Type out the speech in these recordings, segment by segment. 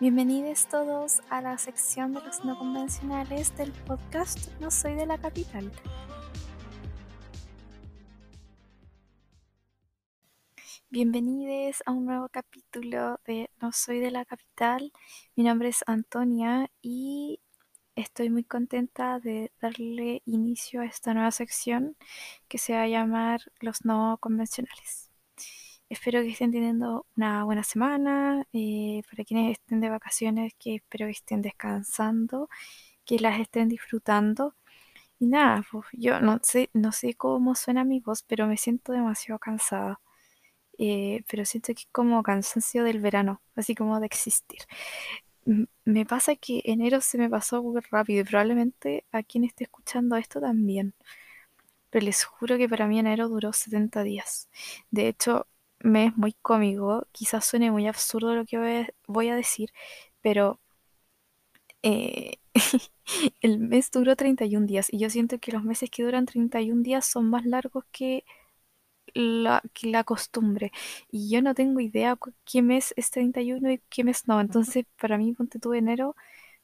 Bienvenidos todos a la sección de los no convencionales del podcast No Soy de la Capital. Bienvenidos a un nuevo capítulo de No Soy de la Capital. Mi nombre es Antonia y estoy muy contenta de darle inicio a esta nueva sección que se va a llamar Los no convencionales. Espero que estén teniendo una buena semana. Eh, para quienes estén de vacaciones, que espero que estén descansando, que las estén disfrutando. Y nada, pues, yo no sé, no sé cómo suena mi voz, pero me siento demasiado cansada. Eh, pero siento que es como cansancio del verano, así como de existir. me pasa que enero se me pasó muy rápido y probablemente a quien esté escuchando esto también. Pero les juro que para mí enero duró 70 días. De hecho, me es muy cómico, quizás suene muy absurdo lo que voy a, decir, pero eh, el mes duró 31 días y yo siento que los meses que duran 31 días son más largos que la, que la costumbre. Y yo no tengo idea qué mes es 31 y qué mes no. Entonces, para mí, ponte tú enero,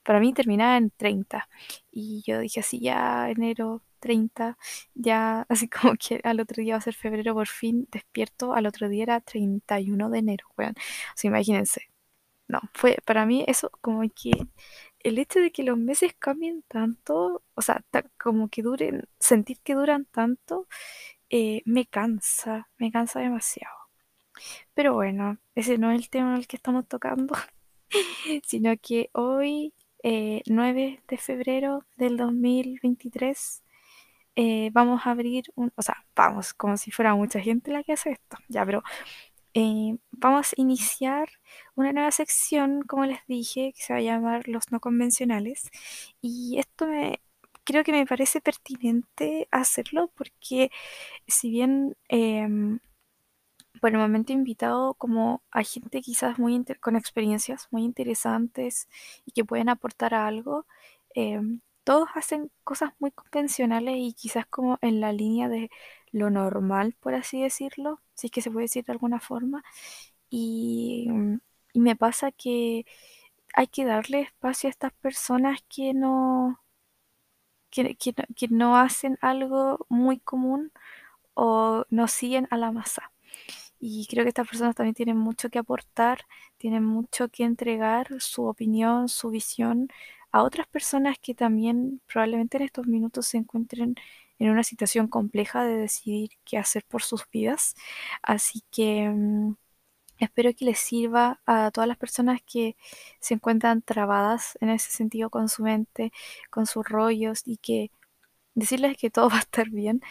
para mí terminaba en 30. Y yo dije así, ya enero 30, ya así como que al otro día va a ser febrero, por fin despierto, al otro día era 31 de enero, weón. O imagínense. No, fue para mí eso como que el hecho de que los meses cambien tanto, o sea, como que duren, sentir que duran tanto, eh, me cansa, me cansa demasiado. Pero bueno, ese no es el tema al que estamos tocando, sino que hoy, 9 eh, de febrero del 2023, eh, vamos a abrir o sea, vamos, como si fuera mucha gente la que hace esto, ya, pero vamos a iniciar una nueva sección, como les dije, que se va a llamar Los no convencionales. Y esto me, creo que me parece pertinente hacerlo porque si bien em, por el momento he invitado como a gente quizás muy con experiencias muy interesantes y que pueden aportar algo, em, todos hacen cosas muy convencionales y quizás como en la línea de lo normal, por así decirlo, si es que se puede decir de alguna forma. Y, y me pasa que hay que darle espacio a estas personas que no, que, no hacen algo muy común o no siguen a la masa. Y creo que estas personas también tienen mucho que aportar, tienen mucho que entregar, su opinión, su visión a otras personas que también probablemente en estos minutos se encuentren en una situación compleja de decidir qué hacer por sus vidas. Así que mm, Espero que les sirva a todas las personas que se encuentran trabadas en ese sentido con su mente, con sus rollos y que decirles que todo va a estar bien.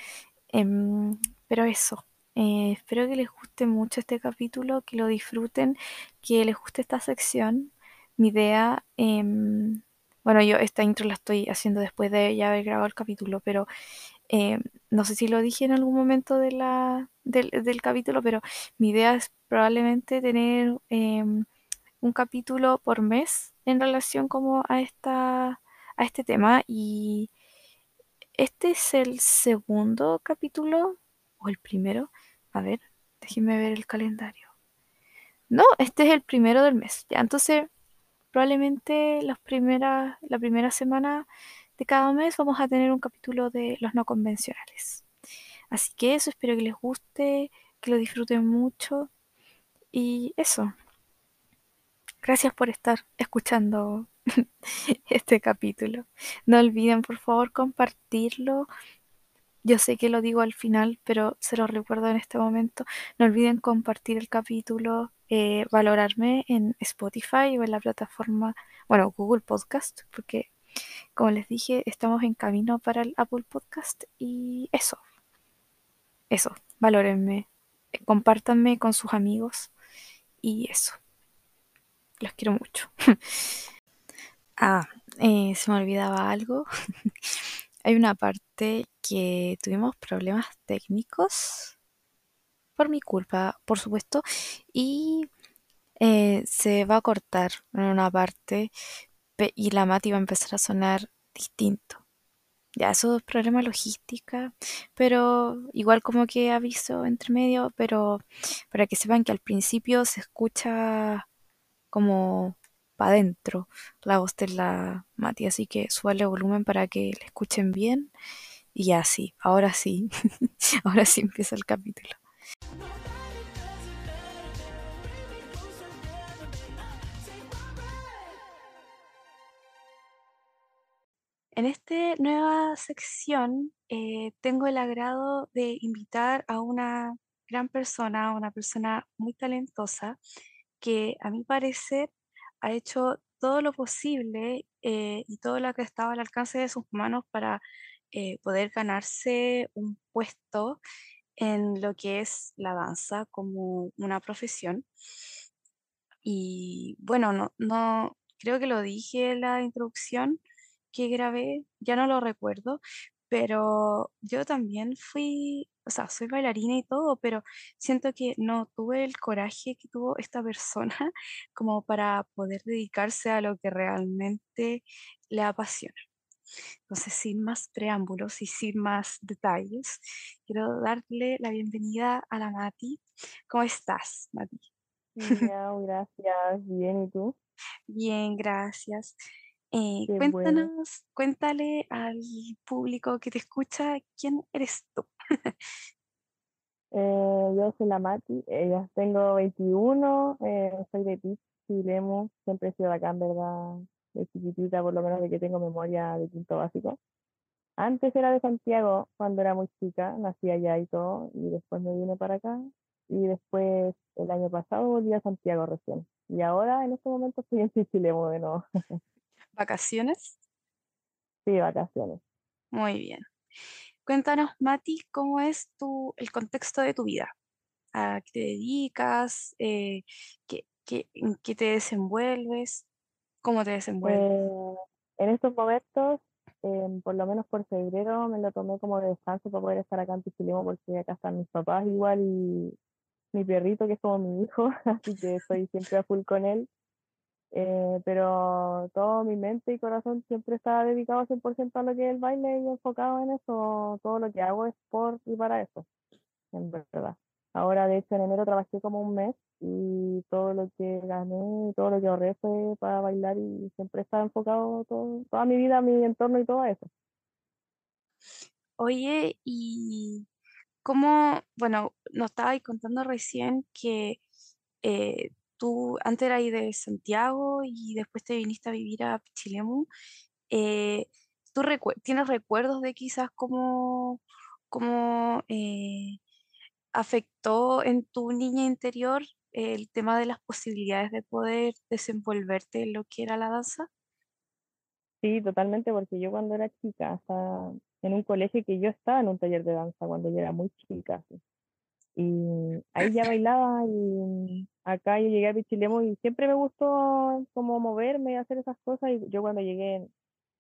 Em, pero eso, eh, espero que les guste mucho este capítulo, que lo disfruten, que les guste esta sección. Mi idea, em, bueno, yo esta intro la estoy haciendo después de ya haber grabado el capítulo, pero em, no sé si lo dije en algún momento del, del capítulo, pero mi idea es probablemente tener em, un capítulo por mes en relación como a esta a este tema y este es el segundo capítulo o el primero a ver déjenme ver el calendario. No este es el primero del mes ya entonces probablemente las primeras la primera semana de cada mes vamos a tener un capítulo de los no convencionales así que eso espero que les guste que lo disfruten mucho y eso. Gracias por estar escuchando este capítulo. No olviden, por favor, compartirlo. Yo sé que lo digo al final, pero se lo recuerdo en este momento. No olviden compartir el capítulo, eh, valorarme en Spotify o en la plataforma, bueno, Google Podcast, porque como les dije, estamos en camino para el Apple Podcast y eso. Eso, valórenme, compártanme con sus amigos y eso. Los quiero mucho. ah, eh, se me olvidaba algo. Hay una parte que tuvimos problemas técnicos por mi culpa, por supuesto, y eh, se va a cortar en una parte y la mati va a empezar a sonar distinto. Ya, eso es problema logística, pero igual como que aviso entre medio, pero para que sepan que al principio se escucha como para adentro la voz de la Mati, así que súbale volumen para que la escuchen bien. Y así, ahora sí, ahora sí empieza el capítulo. En esta nueva sección eh, tengo el agrado de invitar a una gran persona, una persona muy talentosa, que a mi parecer ha hecho todo lo posible eh, y todo lo que estaba al alcance de sus manos para eh, poder ganarse un puesto en lo que es la danza como una profesión. Y bueno, no, no creo que lo dije en la introducción que grabé, ya no lo recuerdo, pero yo también fui, o sea, soy bailarina y todo, pero siento que no tuve el coraje que tuvo esta persona como para poder dedicarse a lo que realmente le apasiona. Entonces, sin más preámbulos y sin más detalles, quiero darle la bienvenida a la Mati. ¿Cómo estás, Mati? Miau, gracias. Bien, ¿y tú? Bien, gracias. Eh, bueno. cuéntanos, cuéntale al público que te escucha quién eres tú. Eh, yo soy la Mati, eh, tengo 21, eh, soy de Pichilemu, siempre he sido acá, en verdad, de chiquitita, por lo menos de que tengo memoria de quinto básico. Antes era de Santiago, cuando era muy chica, nací allá y todo, y después me vine para acá, y después el año pasado volví a Santiago recién. Y ahora, en este momento, estoy en Pichilemu de nuevo. ¿Vacaciones? Sí, vacaciones. Muy bien. Cuéntanos, Mati, cómo es tu, el contexto de tu vida. ¿A qué te dedicas? Eh, ¿qué, qué- en qué te desenvuelves? ¿Cómo te desenvuelves? Eh, en estos momentos, em, por lo menos por febrero, me lo tomé como de descanso para poder estar acá en Pichilemu porque acá están mis papás igual y mi perrito que es como mi hijo, así que estoy siempre a full con él. Eh, pero todo mi mente y corazón siempre está dedicado 100% a lo que es el baile y enfocado en eso. Todo lo que hago es por y para eso, en verdad. Ahora, de hecho, en enero trabajé como un mes y todo lo que gané, todo lo que ahorré fue para bailar y siempre estaba enfocado todo, toda mi vida, mi entorno y todo eso. Oye, ¿y cómo, bueno, nos estabas contando recién que eh, tú antes eras de Santiago y después te viniste a vivir a Pichilemu. Eh, ¿tú recue- tienes recuerdos de quizás cómo, cómo eh, afectó en tu niña interior el tema de las posibilidades de poder desenvolverte en lo que era la danza? Sí, totalmente, porque yo cuando era chica, en un colegio que yo estaba en un taller de danza cuando yo era muy chica. Y ahí ya bailaba y acá yo llegué a Pichilemu y siempre me gustó como moverme y hacer esas cosas. Y yo cuando llegué,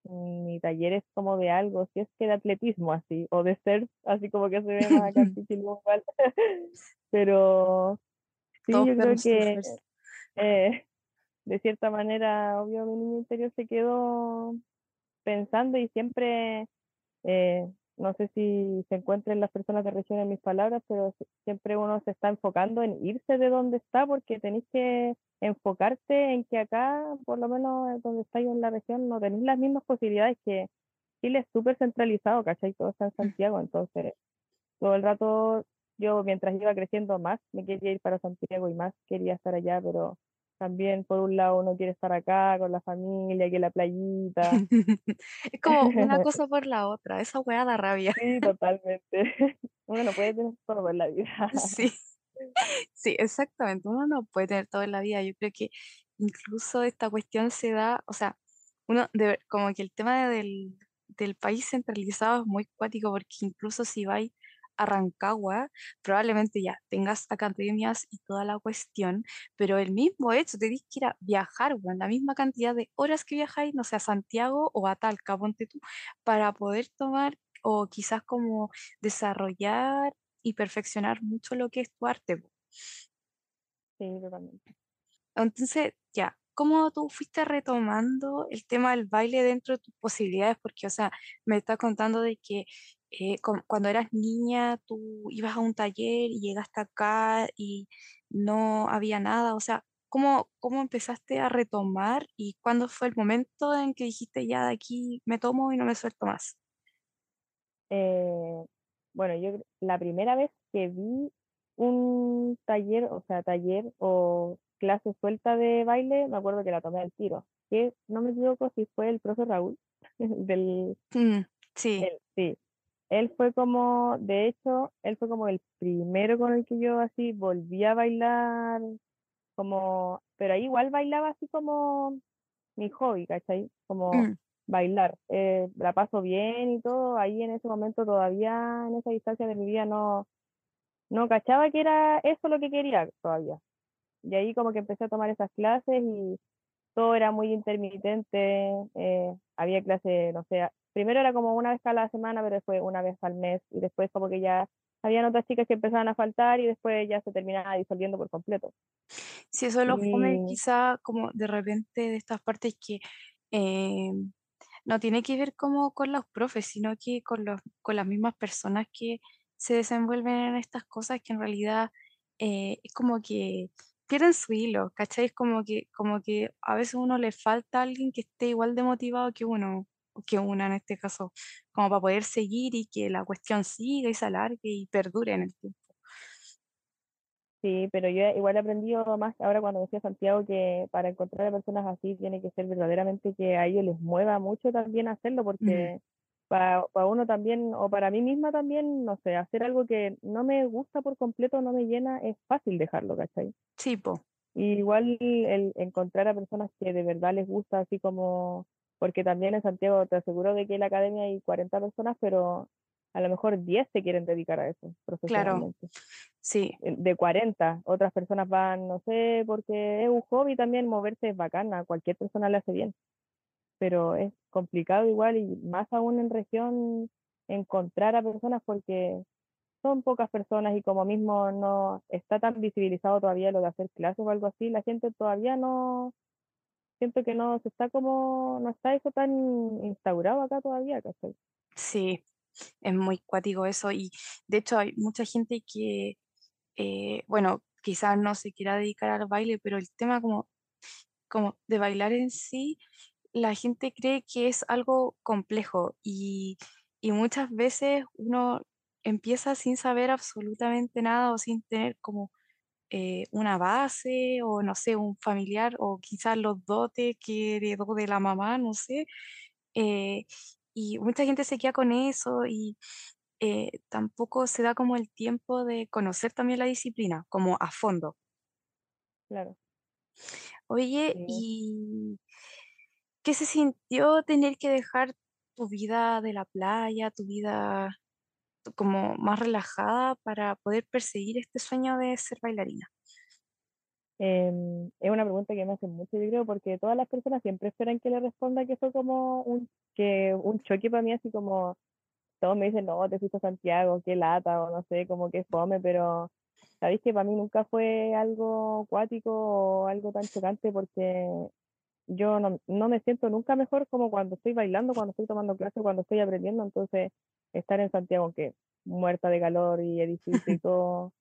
mi taller es como de algo, si es que de atletismo así, o de surf, así como que se ve más acá igual. Pero sí, Todos yo creo que eh, de cierta manera, obvio, mi niño interior se quedó pensando y siempre eh, no sé si se encuentran las personas que reciben mis palabras, pero si- siempre uno se está enfocando en irse de donde está porque tenéis que enfocarte en que acá, por lo menos donde estáis en la región, no tenéis las mismas posibilidades que Chile es súper centralizado, ¿cachai? Todo está en Santiago, entonces todo el rato yo mientras iba creciendo más me quería ir para Santiago y más quería estar allá, pero también por un lado uno quiere estar acá con la familia, que la playita. Es como una cosa por la otra, esa weá da rabia. Sí, totalmente. Uno no puede tener todo en la vida. Sí. Sí, exactamente. Uno no puede tener todo en la vida. Yo creo que incluso esta cuestión se da, o sea, uno, de, como que el tema del, del país centralizado es muy cuático porque incluso si vais a Rancagua, probablemente ya tengas academias y toda la cuestión, pero el mismo hecho, tenés que ir a viajar, weón, la misma cantidad de horas que viajáis, no sé, a Santiago o a Talca, ponte tú, para poder tomar o quizás como desarrollar y perfeccionar mucho lo que es tu arte. Sí, totalmente. Entonces, ya, ¿cómo tú fuiste retomando el tema del baile dentro de tus posibilidades? Porque, o sea, me estás contando de que eh, cu- cuando eras niña tú ibas a un taller y llegaste acá y no había nada. O sea, ¿cómo, cómo empezaste a retomar y cuándo fue el momento en que dijiste ya de aquí me tomo y no me suelto más? Eh, bueno, yo la primera vez que vi un taller, o sea, taller o clase suelta de baile, me acuerdo que la tomé al tiro. Que no me equivoco si fue el profe Raúl, del, Mm, sí, sí. Él fue como, de hecho, él fue como el primero con el que yo así volví a bailar, como, pero ahí igual bailaba así como mi hobby, ¿cachai? Como mm, bailar. Eh, la paso bien y todo. Ahí en ese momento todavía, en esa distancia de mi vida, no, no cachaba que era eso lo que quería todavía. Y ahí como que empecé a tomar esas clases y todo era muy intermitente. eh, había clases, no sé, primero era como una vez a la semana, pero después una vez al mes. Y después como que ya habían otras chicas que empezaban a faltar y después ya se terminaba disolviendo por completo. sí, eso es lo fome Y quizá como de repente de estas partes que eh, no tiene que ver como con los profes, sino que con los, con las mismas personas que se desenvuelven en estas cosas que en realidad eh, es como que pierden su hilo, ¿cachai? Es como que, como que a veces uno le falta alguien que esté igual de motivado que uno, que una en este caso, como para poder seguir y que la cuestión siga y se alargue y perdure en el tiempo. Sí, pero yo igual he aprendido más ahora cuando me fui a Santiago que para encontrar a personas así tiene que ser verdaderamente que a ellos les mueva mucho también hacerlo, Mm, porque para, para uno también, o para mí misma también, no sé, hacer algo que no me gusta por completo, no me llena, es fácil dejarlo, ¿cachai? sí, po, Y igual el encontrar a personas que de verdad les gusta, así como, porque también en Santiago te aseguro de que en la academia hay 40 personas, pero a lo mejor 10 se quieren dedicar a eso claro, profesionalmente. Sí, eh, de 40. Otras personas van, no sé, porque es un hobby también, moverse es bacana, cualquier persona le hace bien, pero es complicado igual y más aún en región encontrar a personas porque son pocas personas y como mismo no está tan visibilizado todavía lo de hacer clases o algo así, la gente todavía no, siento que no se está como, no está eso tan instaurado acá todavía, ¿cachai? sí, es muy cuático eso y de hecho hay mucha gente que eh, bueno, quizás no se quiera dedicar al baile, pero el tema como, como de bailar en sí, la gente cree que es algo complejo y, y muchas veces uno empieza sin saber absolutamente nada o sin tener como eh, una base o no sé, un familiar o quizás los dotes que heredó de la mamá, no sé. eh, y mucha gente se queda con eso y eh, tampoco se da como el tiempo de conocer también la disciplina, como a fondo. Claro. Oye, Sí. ¿y qué se sintió tener que dejar tu vida de la playa, tu vida como más relajada para poder perseguir este sueño de ser bailarina? Em, es una pregunta que me hacen mucho, yo creo, porque todas las personas siempre esperan que le responda que fue como un, que un choque para mí, así como todos me dicen, no, te fuiste a Santiago, qué lata, o no sé, como que fome, pero sabéis que para mí nunca fue algo cuático o algo tan chocante, porque yo no, no me siento nunca mejor como cuando estoy bailando, cuando estoy tomando clases, cuando estoy aprendiendo, entonces estar en Santiago, que muerta de calor y edificio y todo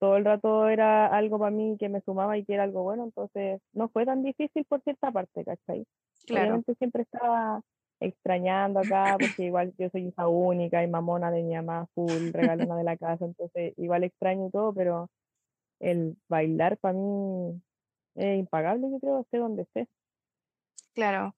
todo el rato era algo para mí que me sumaba y que era algo bueno, entonces no fue tan difícil por cierta parte, ¿cachai? Claro, Obviamente siempre estaba extrañando acá, porque igual yo soy hija única y mamona de mi mamá, full, regalona de la casa, entonces igual extraño y todo, pero el bailar para mí es impagable, yo creo, esté donde esté. Claro.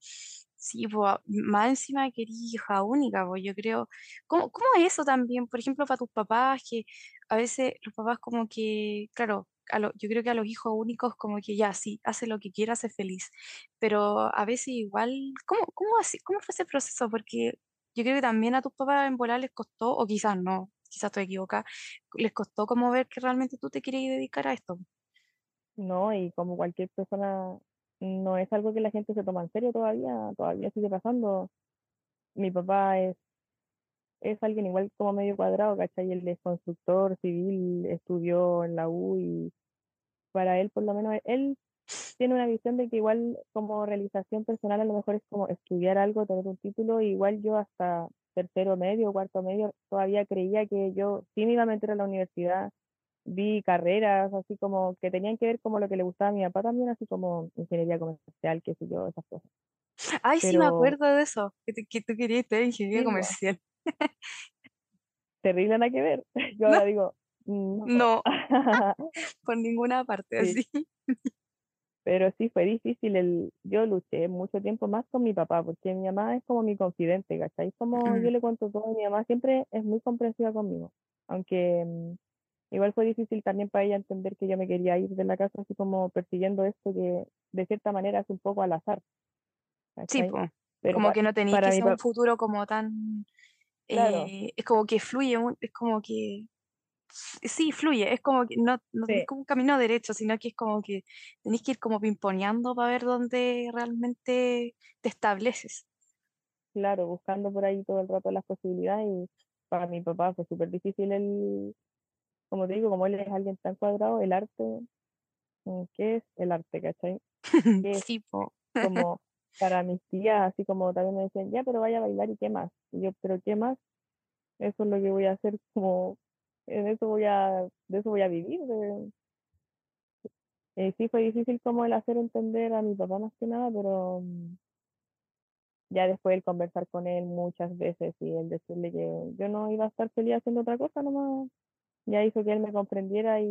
Sí, pues, más encima que hija única, pues yo creo. ¿Cómo, es eso también? Por ejemplo, para tus papás, que a veces los papás como que, claro, yo creo que a los hijos únicos como que ya, sí, hace lo que quiera, hace feliz. Pero a veces igual, ¿cómo, cómo, así, cómo fue ese proceso? Porque yo creo que también a tus papás en volar les costó, o quizás no, quizás estoy equivocada, les costó como ver que realmente tú te querías dedicar a esto. No, y como cualquier persona, no es algo que la gente se toma en serio todavía, todavía sigue pasando. Mi papá es es alguien igual como medio cuadrado, ¿cachai? Él es constructor civil, estudió en la U y para él, por lo menos, él tiene una visión de que igual como realización personal a lo mejor es como estudiar algo, tener un título, igual yo hasta tercero medio, cuarto medio, todavía creía que yo sí me iba a meter a la universidad, vi carreras así como que tenían que ver como lo que le gustaba a mi papá también, así como ingeniería comercial, qué sé yo, esas cosas. Ay, sí, me Pero acuerdo de eso, que, te- que tú querías estudiar ingeniería sí, po, comercial. terrible nada que ver. Yo No, ahora digo, "Mm, no. no, por ninguna parte, Sí, así. pero sí fue difícil. El, yo luché mucho tiempo más con mi papá, porque mi mamá es como mi confidente, ¿cachai? Como Mm, yo le cuento todo, mi mamá siempre es muy comprensiva conmigo, aunque mm, igual fue difícil también para ella entender que yo me quería ir de la casa así como persiguiendo esto que de cierta manera es un poco al azar, Sí, ¿cachai? pues, Pero como pa- que no tenéis que para ser un futuro como tan, claro, eh, es como que fluye, es como que, sí, fluye, es como que no, no sí, como un camino derecho, sino que es como que tenéis que ir como pimponeando para ver dónde realmente te estableces. claro, buscando por ahí todo el rato las posibilidades y para mi papá fue súper difícil el, como te digo, como él es alguien tan cuadrado, el arte, mm, ¿qué es el arte, cachai? ¿Qué es Sí, po. como para mis tías, así como también me decían, ya, pero vaya a bailar y qué más. Y yo, pero qué más, eso es lo que voy a hacer, como en eso voy a, de eso voy a vivir. de- Eh, sí fue difícil como el hacer entender a mi papá más que nada, pero mm, ya después el conversar con él muchas veces y el decirle que yo no iba a estar feliz haciendo otra cosa nomás, ya hizo que él me comprendiera y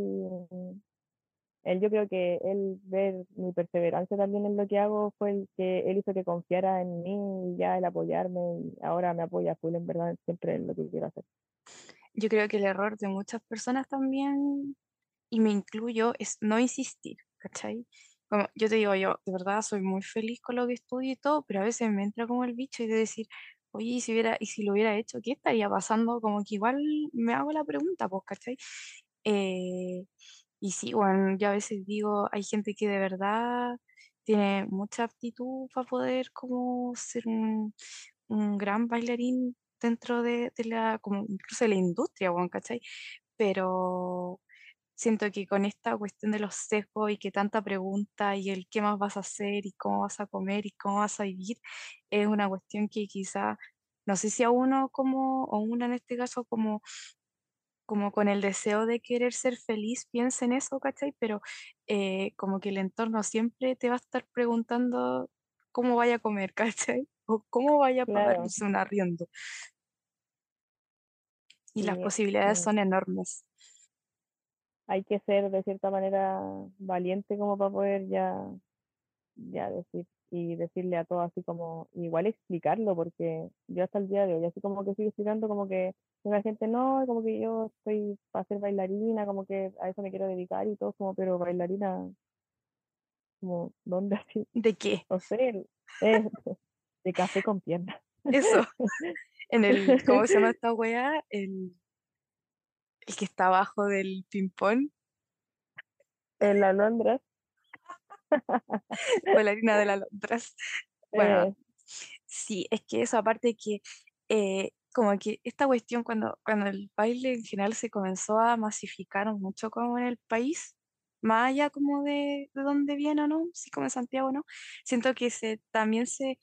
él yo creo que él ver mi perseverancia también en lo que hago fue el que él hizo que confiara en mí y ya el apoyarme y ahora me apoya full en verdad siempre en lo que quiero hacer. Yo creo que el error de muchas personas también, y me incluyo, es no insistir, ¿cachai? Como yo te digo, yo de verdad soy muy feliz con lo que estudio y todo, pero a veces me entra como el bicho y de decir, oye, y si hubiera, y si lo hubiera hecho, ¿qué estaría pasando? Como que igual me hago la pregunta, pues, ¿cachai? Eh, y sí, bueno, yo a veces digo, hay gente que de verdad tiene mucha aptitud para poder como ser un, un gran bailarín dentro de, de la, como incluso de la industria, bueno, ¿cachai? Pero siento que con esta cuestión de los sesgos y que tanta pregunta y el qué más vas a hacer y cómo vas a comer y cómo vas a vivir, es una cuestión que quizá, no sé si a uno como, o una en este caso como como con el deseo de querer ser feliz, piensa en eso, ¿cachai? Pero eh, como que el entorno siempre te va a estar preguntando cómo vaya a comer, ¿cachai? O cómo vaya a pagar Claro, un arriendo. Y las sí, posibilidades mm, son enormes. hay que ser de cierta manera valiente como para poder ya, ya decir y decirle a todos así como, igual explicarlo, porque yo hasta el día de hoy así como que sigo explicando como que la gente no, como que yo estoy para ser bailarina, como que a eso me quiero dedicar y todo, como, pero bailarina, como, ¿dónde así? ¿De qué? No sé, es de café con piernas. Eso, en el, ¿cómo se llama esta weá? El, el que está abajo del ping-pong, En la Londres, bailarina de las Londras. Bueno, eh, Sí, es que eso, aparte que eh, como que esta cuestión cuando, cuando el baile en general se comenzó a masificar mucho como en el país, más allá como de, de dónde viene o no, sí como en Santiago, ¿no? Siento que se, también se,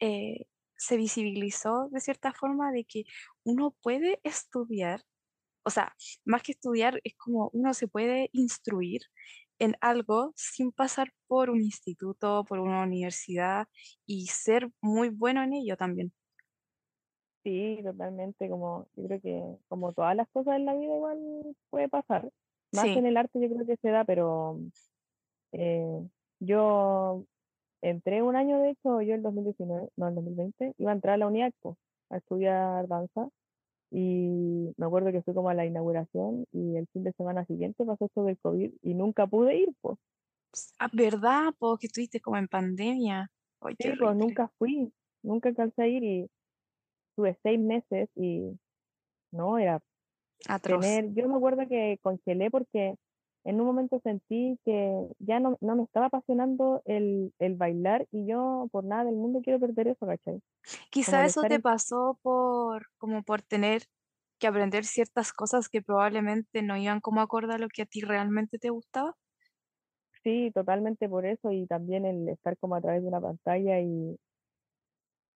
eh, se visibilizó de cierta forma de que uno puede estudiar o sea, más que estudiar, es como uno se puede instruir en algo sin pasar por un instituto, por una universidad y ser muy bueno en ello también. sí, totalmente, como, yo creo que como todas las cosas en la vida igual puede pasar, más Sí, en el arte yo creo que se da, pero eh, yo entré un año, de hecho, yo en 2019, no, en 2020, iba a entrar a la UNIAC, po, a estudiar danza, y me acuerdo que fui como a la inauguración, y el fin de semana siguiente pasó esto del COVID, y nunca pude ir, pues, ah, ¿verdad? Porque estuviste como en pandemia. Sí, pues nunca fui, nunca alcancé a ir, y tuve seis meses, y no, era Atroz. tener, yo me acuerdo que congelé porque en un momento sentí que ya no, no me estaba apasionando el, el bailar, y yo por nada del mundo quiero perder eso, ¿cachai? Quizá eso te en pasó por como por tener que aprender ciertas cosas que probablemente no iban como acorde a lo que a ti realmente te gustaba. Sí, totalmente por eso y también el estar como a través de una pantalla y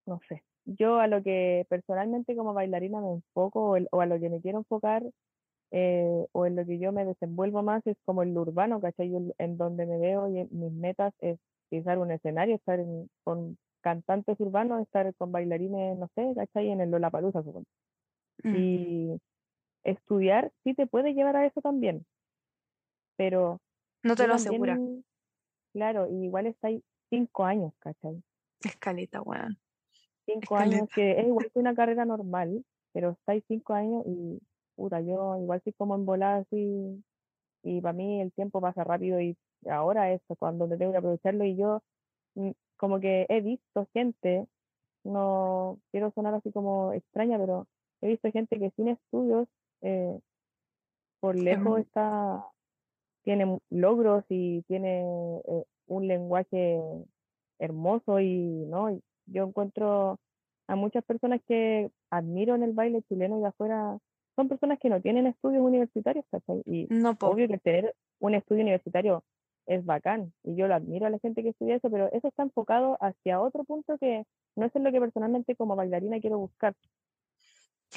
no sé. Yo a lo que personalmente como bailarina me enfoco o, el- o a lo que me quiero enfocar eh, o en lo que yo me desenvuelvo más es como el urbano, ¿cachai? en donde me veo y mis metas es pisar un escenario, estar con cantantes urbanos, estar con bailarines, no sé, ¿cachai? En el Lollapalooza, supongo. Mm. Y estudiar sí te puede llevar a eso también, pero... No te lo también, asegura. Claro, y igual está ahí cinco años, ¿cachai? Escaleta, weón. Cinco años, que es igual que una carrera normal, pero estáis cinco años y, puta, yo igual soy como embolada así, y para mí el tiempo pasa rápido y ahora es cuando te tengo que aprovecharlo y yo mm, como que he visto gente, no quiero sonar así como extraña, pero he visto gente que sin estudios, eh, por lejos está, tiene logros y tiene eh, un lenguaje hermoso y no, yo encuentro a muchas personas que admiro en el baile chileno y de afuera, son personas que no tienen estudios universitarios, ¿cachai? Y No, obvio que tener un estudio universitario es bacán y yo lo admiro a la gente que estudia eso, pero eso está enfocado hacia otro punto que no es en lo que personalmente como bailarina quiero buscar.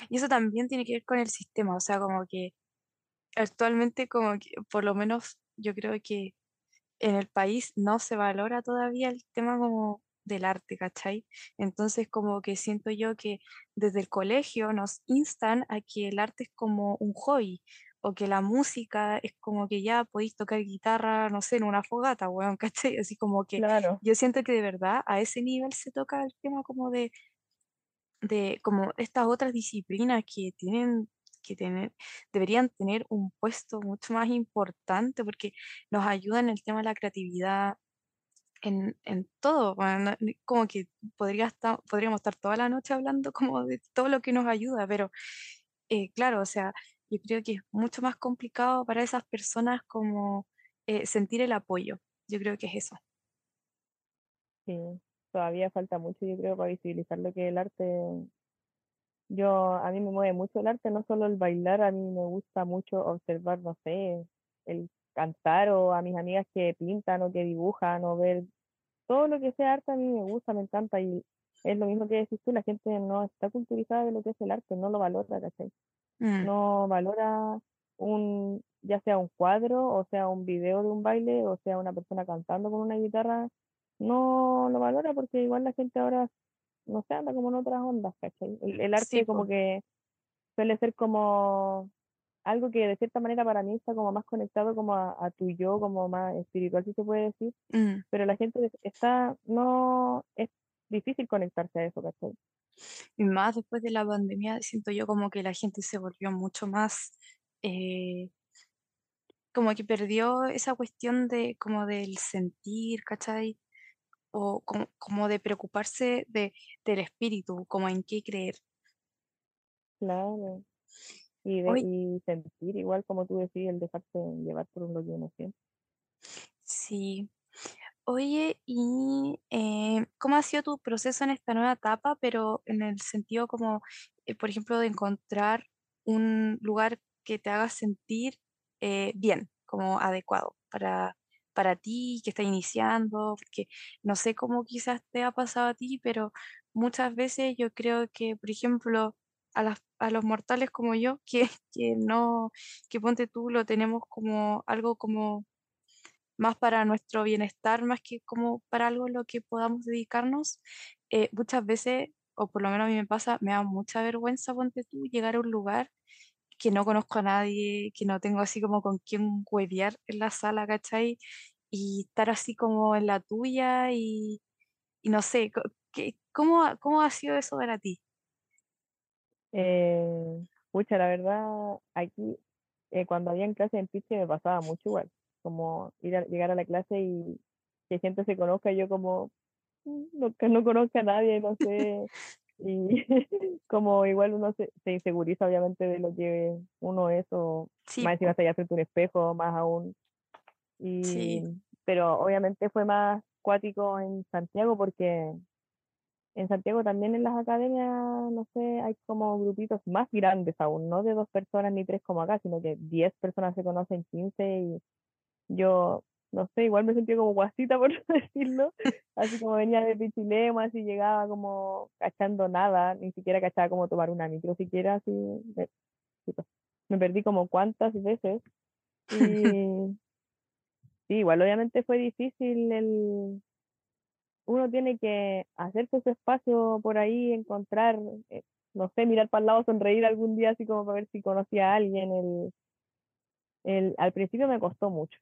Y eso también tiene que ver con el sistema, o sea, como que actualmente como que por lo menos yo creo que en el país no se valora todavía el tema como del arte, ¿cachai? Entonces como que siento yo que desde el colegio nos instan a que el arte es como un hobby o que la música es como que ya podéis tocar guitarra, no sé, en una fogata, weón, ¿cachai? Así como que Claro. yo siento que de verdad a ese nivel se toca el tema como de, de como estas otras disciplinas que tienen que tener, deberían tener un puesto mucho más importante porque nos ayudan en el tema de la creatividad, en, en todo, como que podría estar, podríamos estar toda la noche hablando como de todo lo que nos ayuda, pero eh, claro, o sea, yo creo que es mucho más complicado para esas personas como eh, sentir el apoyo, yo creo que es eso. Sí, todavía falta mucho, yo creo, para visibilizar lo que el arte. Yo, a mí me mueve mucho el arte, no solo el bailar, a mí me gusta mucho observar, no sé, el cantar o a mis amigas que pintan o que dibujan o ver todo lo que sea arte a mí me gusta, me encanta y es lo mismo que decís tú, la gente no está culturizada de lo que es el arte, no lo valora, ¿cachai? Mm, No valora un, ya sea un cuadro, o sea un video de un baile, o sea una persona cantando con una guitarra, no lo valora porque igual la gente ahora, no sé, anda como en otras ondas, ¿cachai? El, el sí, arte como que suele ser como algo que de cierta manera para mí está como más conectado como a, a tu yo, como más espiritual, si se puede decir, mm. pero la gente está, no, es difícil conectarse a eso, ¿cachai? Y más después de la pandemia, siento yo como que la gente se volvió mucho más, eh, como que perdió esa cuestión de como del sentir, ¿cachai? O como, como de preocuparse de, del espíritu, como en qué creer. Claro. Y, de, Hoy, y sentir, igual como tú decís, el dejarse llevar por lo que uno siente. sí. Oye, ¿y eh, cómo ha sido tu proceso en esta nueva etapa, pero en el sentido como, eh, por ejemplo, de encontrar un lugar que te haga sentir eh, bien, como adecuado para, para ti que estás iniciando? Porque no sé cómo quizás te ha pasado a ti, pero muchas veces yo creo que, por ejemplo, a las, los mortales como yo, que, que no, que ponte tú, lo tenemos como algo como más para nuestro bienestar, más que como para algo en lo que podamos dedicarnos, eh, muchas veces, o por lo menos a mí me pasa, me da mucha vergüenza, ponte tú, llegar a un lugar que no conozco a nadie, que no tengo así como con quién huevear en la sala, ¿cachai? Y estar así como en la tuya y, no sé, co- ¿qué- ¿cómo, cómo ha sido eso para ti? Eh, pucha, la verdad, aquí eh, cuando había en clase en Piche me pasaba mucho igual, como ir a, llegar a la clase y que gente se conozca, yo como "Mm, no, que no conozca a nadie, no sé, y como igual uno se, se inseguriza obviamente de lo que uno es, o Sí, más encima está allá frente un espejo, más aún, y, sí, pero obviamente fue más cuático en Santiago porque en Santiago también en las academias, no sé, hay como grupitos más grandes aún, no de dos personas ni tres como acá, sino que diez personas se conocen, quince, y yo, no sé, igual me sentía como guasita, por no decirlo, así como venía de Pichilemu, así llegaba como cachando nada, ni siquiera cachaba como tomar una micro siquiera, así, me, me perdí como cuántas veces. Y sí, igual obviamente fue difícil el... Uno tiene que hacerse su espacio por ahí, encontrar, eh, no sé, mirar para el lado, sonreír algún día así como para ver si conocía a alguien. El, el, al principio me costó mucho,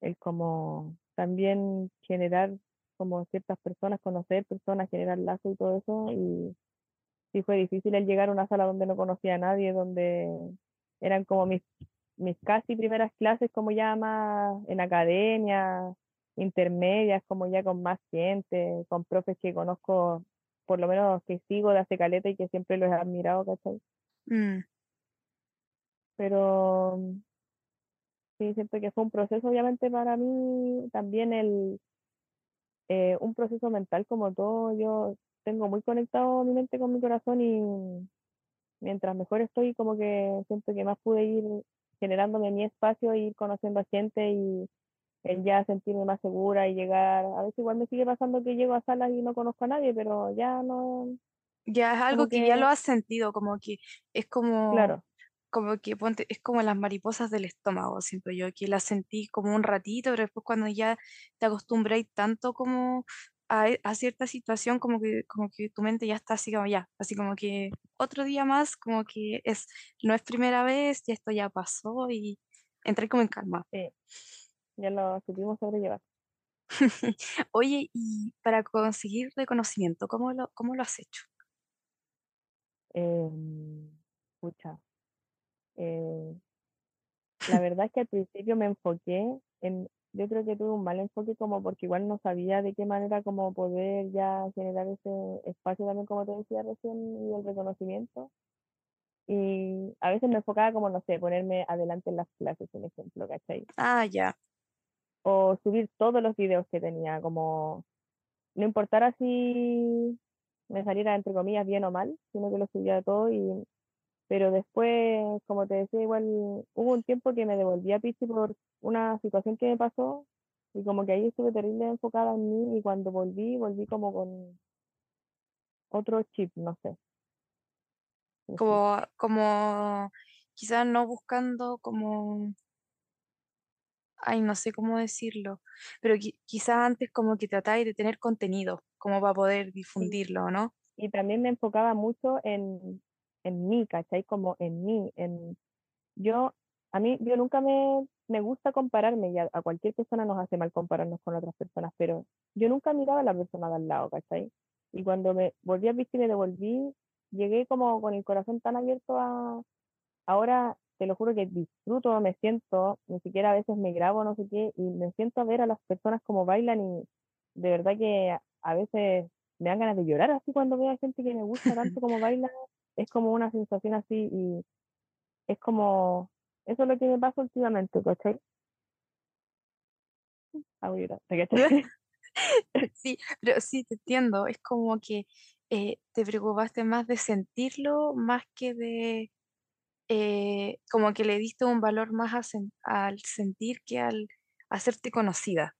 el como también generar como ciertas personas, conocer personas, generar lazos y todo eso. Y sí fue difícil el llegar a una sala donde no conocía a nadie, donde eran como mis, mis casi primeras clases, como ya en academia, intermedias, como ya con más gente, con profes que conozco, por lo menos que sigo de hace caleta y que siempre los he admirado, ¿cachai? Mm, Pero sí, siento que fue un proceso, obviamente, para mí también el, eh, un proceso mental como todo, yo tengo muy conectado mi mente con mi corazón y mientras mejor estoy, como que siento que más pude ir generándome mi espacio, ir conociendo a gente y el ya sentirme más segura y llegar, a veces igual me sigue pasando que llego a salas y no conozco a nadie, pero ya no, Ya es algo como que ya que, lo has sentido, como que es como, claro, como que ponte, es como las mariposas del estómago, siento yo, que las sentí como un ratito, pero después cuando ya te acostumbráis tanto como a, e- a cierta situación, como que, como que tu mente ya está así como ya, así como que otro día más, como que es, no es primera vez, ya esto ya pasó y entré como en calma. sí, ya lo supimos sobrellevar. Oye, y para conseguir reconocimiento, ¿cómo lo, cómo lo has hecho? Eh, pucha, eh, la verdad es que al principio me enfoqué en, yo creo que tuve un mal enfoque como porque igual no sabía de qué manera como poder ya generar ese espacio también como te decía recién y el reconocimiento. Y a veces me enfocaba como, no sé, ponerme adelante en las clases, un ejemplo, ¿cachai? Ah, ya. O subir todos los videos que tenía, como no importara si me saliera entre comillas bien o mal, sino que lo subía todo y pero después, como te decía, igual hubo un tiempo que me devolví a Pichi por una situación que me pasó y como que ahí estuve terrible enfocada en mí y cuando volví, volví como con otro chip, no sé. como, como quizás no buscando como, ay, no sé cómo decirlo, pero qui- quizás antes como que tratáis de tener contenido, como para poder difundirlo, ¿no? Y también me enfocaba mucho en, en mí, ¿cachai? Como en mí, en yo, a mí, yo nunca me, me gusta compararme y a, a cualquier persona nos hace mal compararnos con otras personas, pero yo nunca miraba a la persona de al lado, ¿cachai? Y cuando me volví a viste y me devolví, llegué como con el corazón tan abierto a, ahora te lo juro que disfruto, me siento, ni siquiera a veces me grabo, no sé qué, y me siento a ver a las personas como bailan y de verdad que a, veces me dan ganas de llorar así cuando veo a gente que me gusta tanto como baila, es como una sensación así y es como, eso es lo que me pasa últimamente, ¿cachai? Hago llorar, ¿te cachai? Sí, pero sí, te entiendo, es como que eh, te preocupaste más de sentirlo, más que de, eh, como que le diste un valor más a sen- al sentir que al hacerte conocida.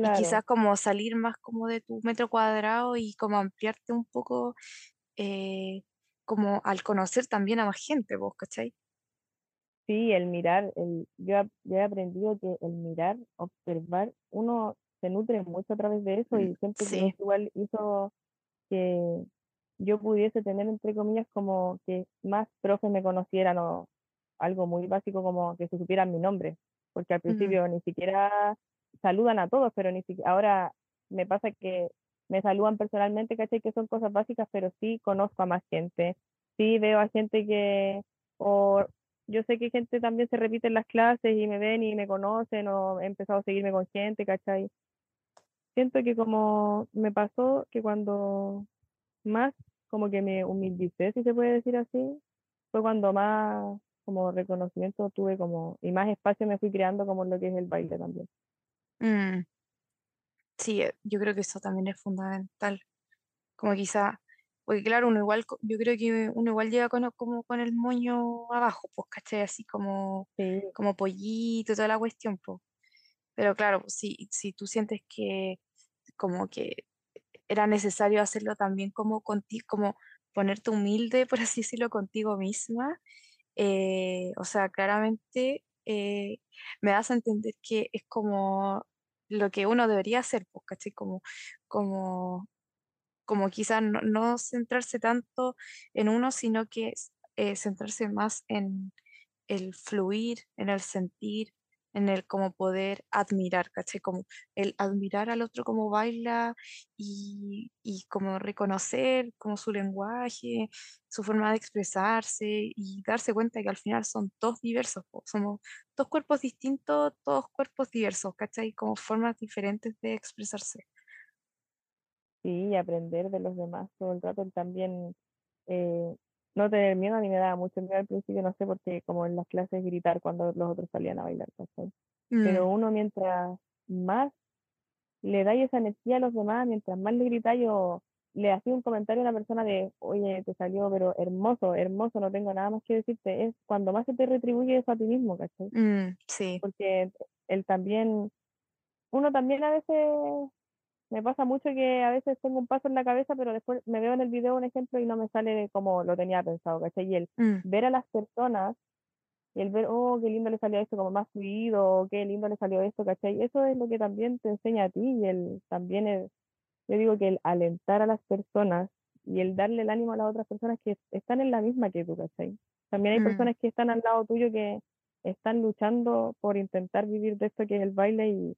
y Claro, quizás como salir más como de tu metro cuadrado y como ampliarte un poco eh, como al conocer también a más gente, vos, ¿cachai? sí, el mirar, el, yo, yo he aprendido que el mirar, observar, uno se nutre mucho a través de eso Mm, y que Sí. eso igual hizo que yo pudiese tener, entre comillas, como que más profes me conocieran o algo muy básico como que se supieran mi nombre, porque al ujú. principio ni siquiera saludan a todos, pero ni siquiera, ahora me pasa que me saludan personalmente, ¿cachai? Que son cosas básicas, pero sí conozco a más gente, sí veo a gente que, o yo sé que gente también se repite en las clases y me ven y me conocen, o he empezado a seguirme con gente, ¿cachai? Siento que como me pasó que cuando más como que me humildicé, si se puede decir así, fue cuando más como reconocimiento tuve como, y más espacio me fui creando como lo que es el baile también. Mm, Sí, eh, yo creo que eso también es fundamental. Como quizá, porque claro, uno igual, yo creo que uno igual llega con, como con el moño abajo, pues, ¿cachai? Así como, Sí, como pollito, toda la cuestión, pues. Pero claro, si, si tú sientes que como que era necesario hacerlo también como contigo, como ponerte humilde, por así decirlo, contigo misma, eh, o sea, claramente eh, me das a entender que es como lo que uno debería hacer, pues, ¿cachai? Como, como, como quizás no, centrarse tanto en uno, sino que eh, centrarse más en el fluir, en el sentir, en el como poder admirar, ¿cachai? Como el admirar al otro como baila y, y como reconocer como su lenguaje, su forma de expresarse y darse cuenta que al final son todos diversos, somos dos cuerpos distintos, todos cuerpos diversos, ¿cachai? Como formas diferentes de expresarse. Sí, y aprender de los demás todo el rato, también eh, no tener miedo, a mí me daba mucho miedo al principio, no sé, porque como en las clases gritar cuando los otros salían a bailar. Pero Mm, uno mientras más le dais esa energía a los demás, mientras más le gritáis o le hacía un comentario a una persona de, oye, te salió, pero hermoso, hermoso, no tengo nada más que decirte, es cuando más se te retribuye eso a ti mismo, ¿cachai? mm, sí, Porque él también, uno también a veces me pasa mucho que a veces tengo un paso en la cabeza, pero después me veo en el video un ejemplo y no me sale como lo tenía pensado, ¿cachai? Y el mm, ver a las personas y el ver, oh, qué lindo le salió esto, como más fluido, qué lindo le salió esto, ¿cachai? Eso es lo que también te enseña a ti y el también, el, yo digo que el alentar a las personas y el darle el ánimo a las otras personas que están en la misma que tú, ¿cachai? También hay mm. personas que están al lado tuyo que están luchando por intentar vivir de esto que es el baile y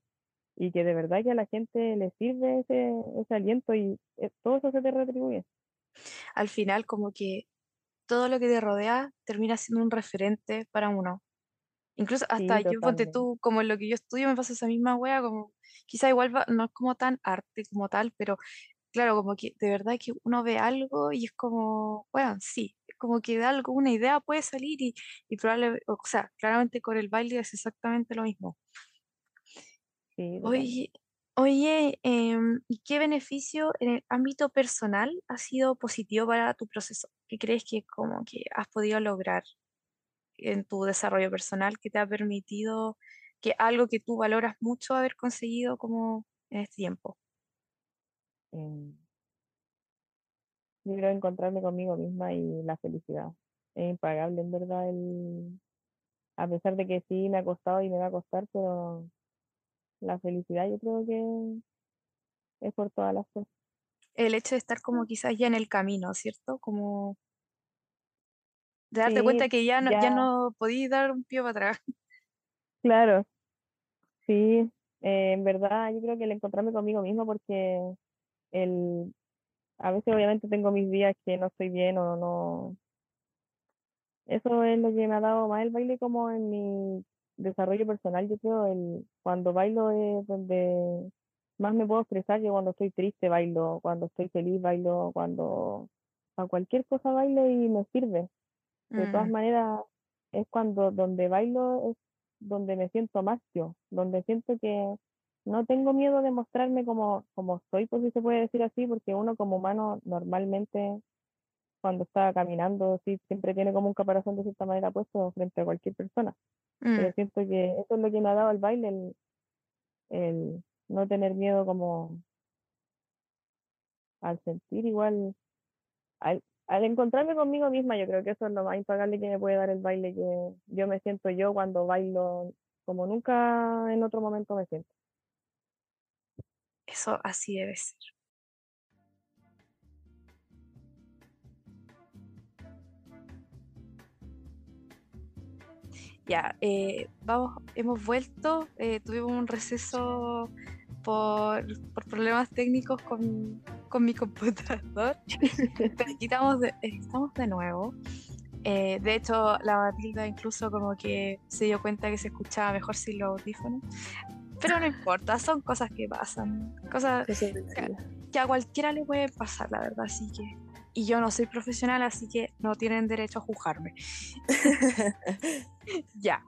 y que de verdad que a la gente le sirve ese, ese aliento y eh, todo eso se te retribuye. Al final como que todo lo que te rodea termina siendo un referente para uno. Incluso hasta Sí, yo, ponte tú, como en lo que yo estudio me pasa esa misma wea, como quizá igual va- no es como tan arte como tal, pero claro, como que de verdad que uno ve algo y es como, bueno, sí, como que de algo, una idea puede salir y, y probablemente, o sea, claramente con el baile es exactamente lo mismo. Sí. Oye, oye, em, ¿y qué beneficio en el ámbito personal ha sido positivo para tu proceso? ¿Qué crees que como que has podido lograr en tu desarrollo personal que te ha permitido que algo que tú valoras mucho haber conseguido como en este tiempo? Em, yo creo encontrarme conmigo misma y la felicidad. Es impagable, en verdad, el, a pesar de que sí me ha costado y me va a costar, pero la felicidad yo creo que es por todas las cosas. El hecho de estar como quizás ya en el camino, ¿cierto? Como de darte cuenta que ya no, ya ya, no podías dar un pie para atrás. claro, sí, eh, en verdad yo creo que el encontrarme conmigo misma porque el, a veces obviamente tengo mis días que no estoy bien o no, Eso es lo que me ha dado más el baile como en mi desarrollo personal, yo creo, el, cuando bailo es donde más me puedo expresar, yo cuando estoy triste bailo, cuando estoy feliz bailo, cuando a cualquier cosa bailo y me sirve. De todas Mm, maneras, es cuando donde bailo es donde me siento más yo, donde siento que no tengo miedo de mostrarme como, como soy, por si se puede decir así, porque uno como humano normalmente cuando está caminando, sí, siempre tiene como un caparazón de cierta manera puesto frente a cualquier persona. Pero mm. siento que eso es lo que me ha dado el baile, el, el no tener miedo como al sentir igual, al, al encontrarme conmigo misma, yo creo que eso es lo más impagable que me puede dar el baile, que yo me siento yo cuando bailo como nunca en otro momento me siento. Eso así debe ser. Ya, eh, vamos, hemos vuelto, eh, tuvimos un receso por, por problemas técnicos con, con mi computador, pero aquí estamos de, estamos de nuevo. Eh, de hecho, la Matilda incluso como que se dio cuenta que se escuchaba mejor sin los audífonos, pero no importa, son cosas que pasan, cosas que, que a cualquiera le puede pasar, la verdad, así que... Y yo no soy profesional, así que no tienen derecho a juzgarme. Ya.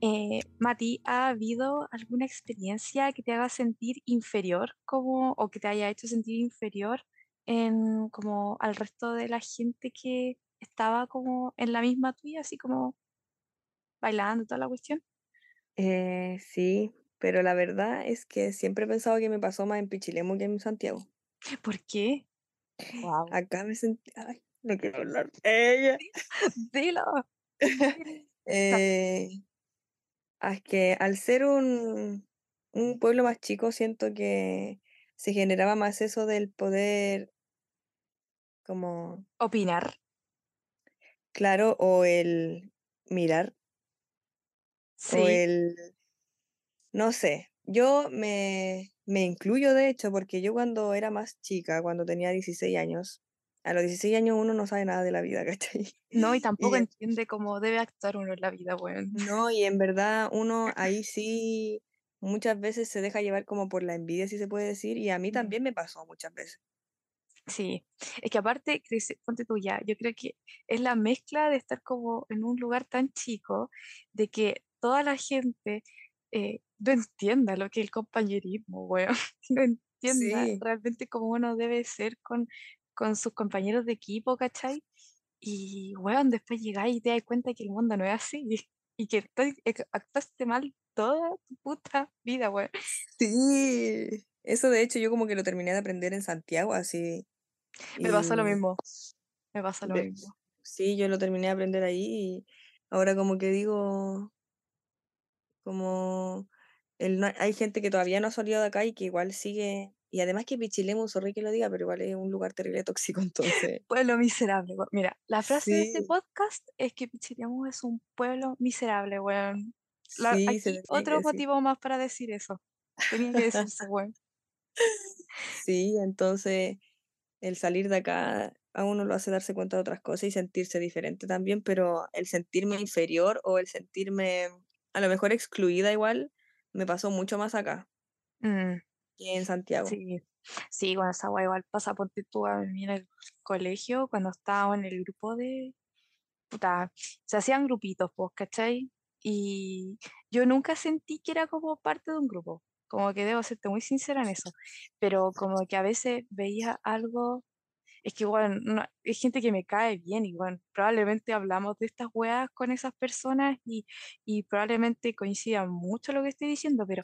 Eh, Mati, ¿ha habido alguna experiencia que te haga sentir inferior como, o que te haya hecho sentir inferior en como al resto de la gente que estaba como en la misma tuya, así como bailando toda la cuestión? Eh, sí, pero la verdad es que siempre he pensado que me pasó más en Pichilemu que en Santiago. ¿Por qué? Wow. Acá me sentí, ay, no quiero hablar de ella. Dilo. Eh, es que al ser un, un pueblo más chico, siento que se generaba más eso del poder, como, Opinar. claro, o el mirar, o Sí. el, no sé, yo me, me incluyo de hecho, porque yo cuando era más chica, cuando tenía 16 años, a los 16 años uno no sabe nada de la vida, ¿cachai? No, y tampoco Y en- entiende cómo debe actuar uno en la vida, weón. no, y en verdad uno ahí sí muchas veces se deja llevar como por la envidia, si se puede decir, y a mí también me pasó muchas veces. Sí, es que aparte, ponte tú ya, yo creo que es la mezcla de estar como en un lugar tan chico, de que toda la gente eh, no entienda lo que es el compañerismo, weón, no entienda Sí, realmente cómo uno debe ser con, con sus compañeros de equipo, ¿cachai? Y, weón, después llegáis y te das cuenta que el mundo no es así, y que eh, que actuaste mal toda tu puta vida, weón. sí. Eso de hecho yo como que lo terminé de aprender en Santiago, así. Me pasó lo mismo, me pasó lo de- mismo. sí, yo lo terminé de aprender ahí y ahora como que digo, como el, hay gente que todavía no ha salido de acá y que igual sigue, y además que Pichilemu, sorry que lo diga, pero igual es un lugar terrible tóxico, entonces. Pueblo miserable. Mira, la frase de este Sí, podcast es que Pichilemu es un pueblo miserable, weón. La- sí, otro motivo más para decir eso. Tenía que decirse, weón. Sí, entonces el salir de acá a uno lo hace darse cuenta de otras cosas y sentirse diferente también, pero el sentirme inferior o el sentirme a lo mejor excluida igual, me pasó mucho más acá Mm, que en Santiago. sí, sí, con esa weá igual pasa, ponte tú a mí en el colegio, cuando estábamos en el grupo de, puta, se hacían grupitos, pues, ¿cachai? Y yo nunca sentí que era como parte de un grupo, como que debo serte muy sincera en eso, pero como que a veces veía algo, es que bueno, no- hay gente que me cae bien y bueno, probablemente hablamos de estas weas con esas personas y, y probablemente coincidan mucho lo que estoy diciendo, pero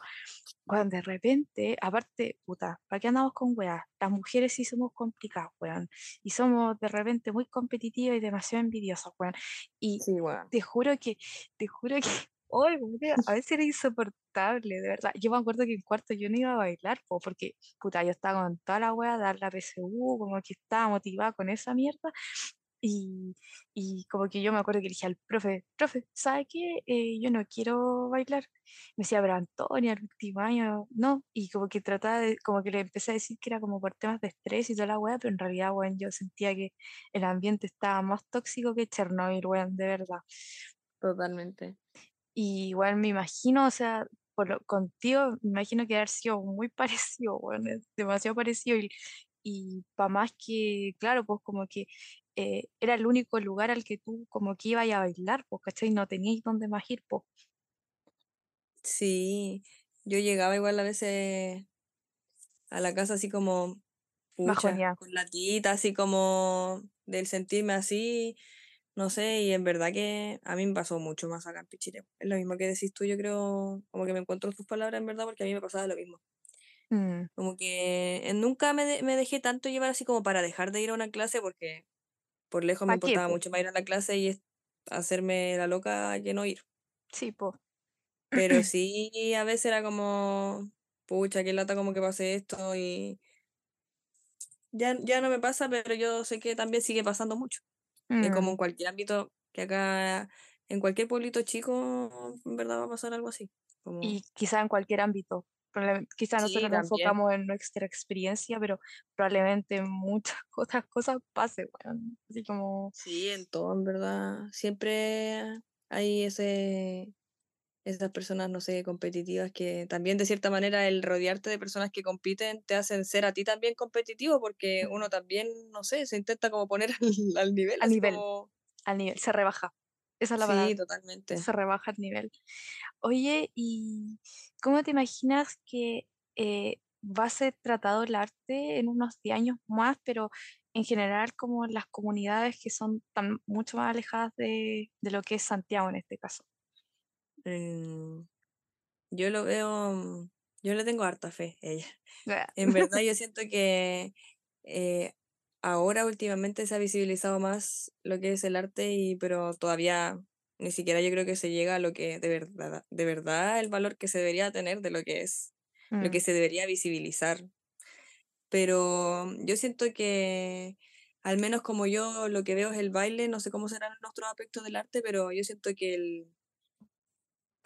bueno, de repente, aparte, puta, ¿para qué andamos con weas? Las mujeres sí somos complicadas, weón. Y somos de repente muy competitivas y demasiado envidiosas, weón. Y Sí, te juro que, te juro que, a veces era insoportable, de verdad. Yo me acuerdo que en cuarto yo no iba a bailar, po, porque, puta, yo estaba con toda la wea, dar la PSU, como que estaba motivada con esa mierda. Y, y como que yo me acuerdo que le dije al profe, profe, ¿sabe qué? Eh, yo no quiero bailar. Me decía, pero Antonia, el último año, no. Y como que trataba de, como que le empecé a decir que era como por temas de estrés y toda la weá, pero en realidad, weón, yo sentía que el ambiente estaba más tóxico que Chernobyl, weón, de verdad. Totalmente. Y igual me imagino, o sea, por lo- contigo, me imagino que haber sido muy parecido, es demasiado parecido. Y, y para más que, claro, pues como que eh, era el único lugar al que tú como que ibas a bailar, pues, ¿cachai? No teníais dónde más ir, pues. Sí, yo llegaba igual a veces a la casa así como pucha, con la tita, así como del sentirme así, no sé, y en verdad que a mí me pasó mucho más acá en Pichilemu. Es lo mismo que decís tú, yo creo, como que me encuentro en tus palabras en verdad, porque a mí me pasaba lo mismo. Mm, Como que eh, nunca me, de- me dejé tanto llevar así como para dejar de ir a una clase, porque por lejos me ¿Pa' qué, importaba po? mucho más ir a la clase y hacerme la loca que no ir. Sí, pues. Pero sí, a veces era como, pucha, qué lata como que pase esto y ya, ya no me pasa, pero yo sé que también sigue pasando mucho. Es como Mm, en cualquier ámbito, que acá, en cualquier pueblito chico, en verdad va a pasar algo así. Como, Y quizá en cualquier ámbito. Quizá sí, nosotros nos también. enfocamos en nuestra experiencia, pero probablemente en muchas otras cosas pase, weón. Así como, Sí, en todo, en verdad. Siempre hay ese, esas personas, no sé, competitivas que también de cierta manera el rodearte de personas que compiten te hacen ser a ti también competitivo porque uno también, no sé, se intenta como poner al, al nivel, a así nivel, como... al nivel, se rebaja. Esa es la Sí, palabra, totalmente. se rebaja el nivel. Oye, ¿y cómo te imaginas que eh, va a ser tratado el arte en unos 10 años más, pero en general como las comunidades que son tan mucho más alejadas de, de lo que es Santiago en este caso? Mm, yo lo veo, mm, yo le tengo harta fe a ella. En verdad yo siento que eh, ahora últimamente se ha visibilizado más lo que es el arte, y, pero todavía Ni siquiera yo creo que se llega a lo que de verdad, de verdad el valor que se debería tener de lo que es, lo Mm, que se debería visibilizar. Pero yo siento que, al menos como yo lo que veo es el baile, no sé cómo serán los otros aspectos del arte, pero yo siento que el,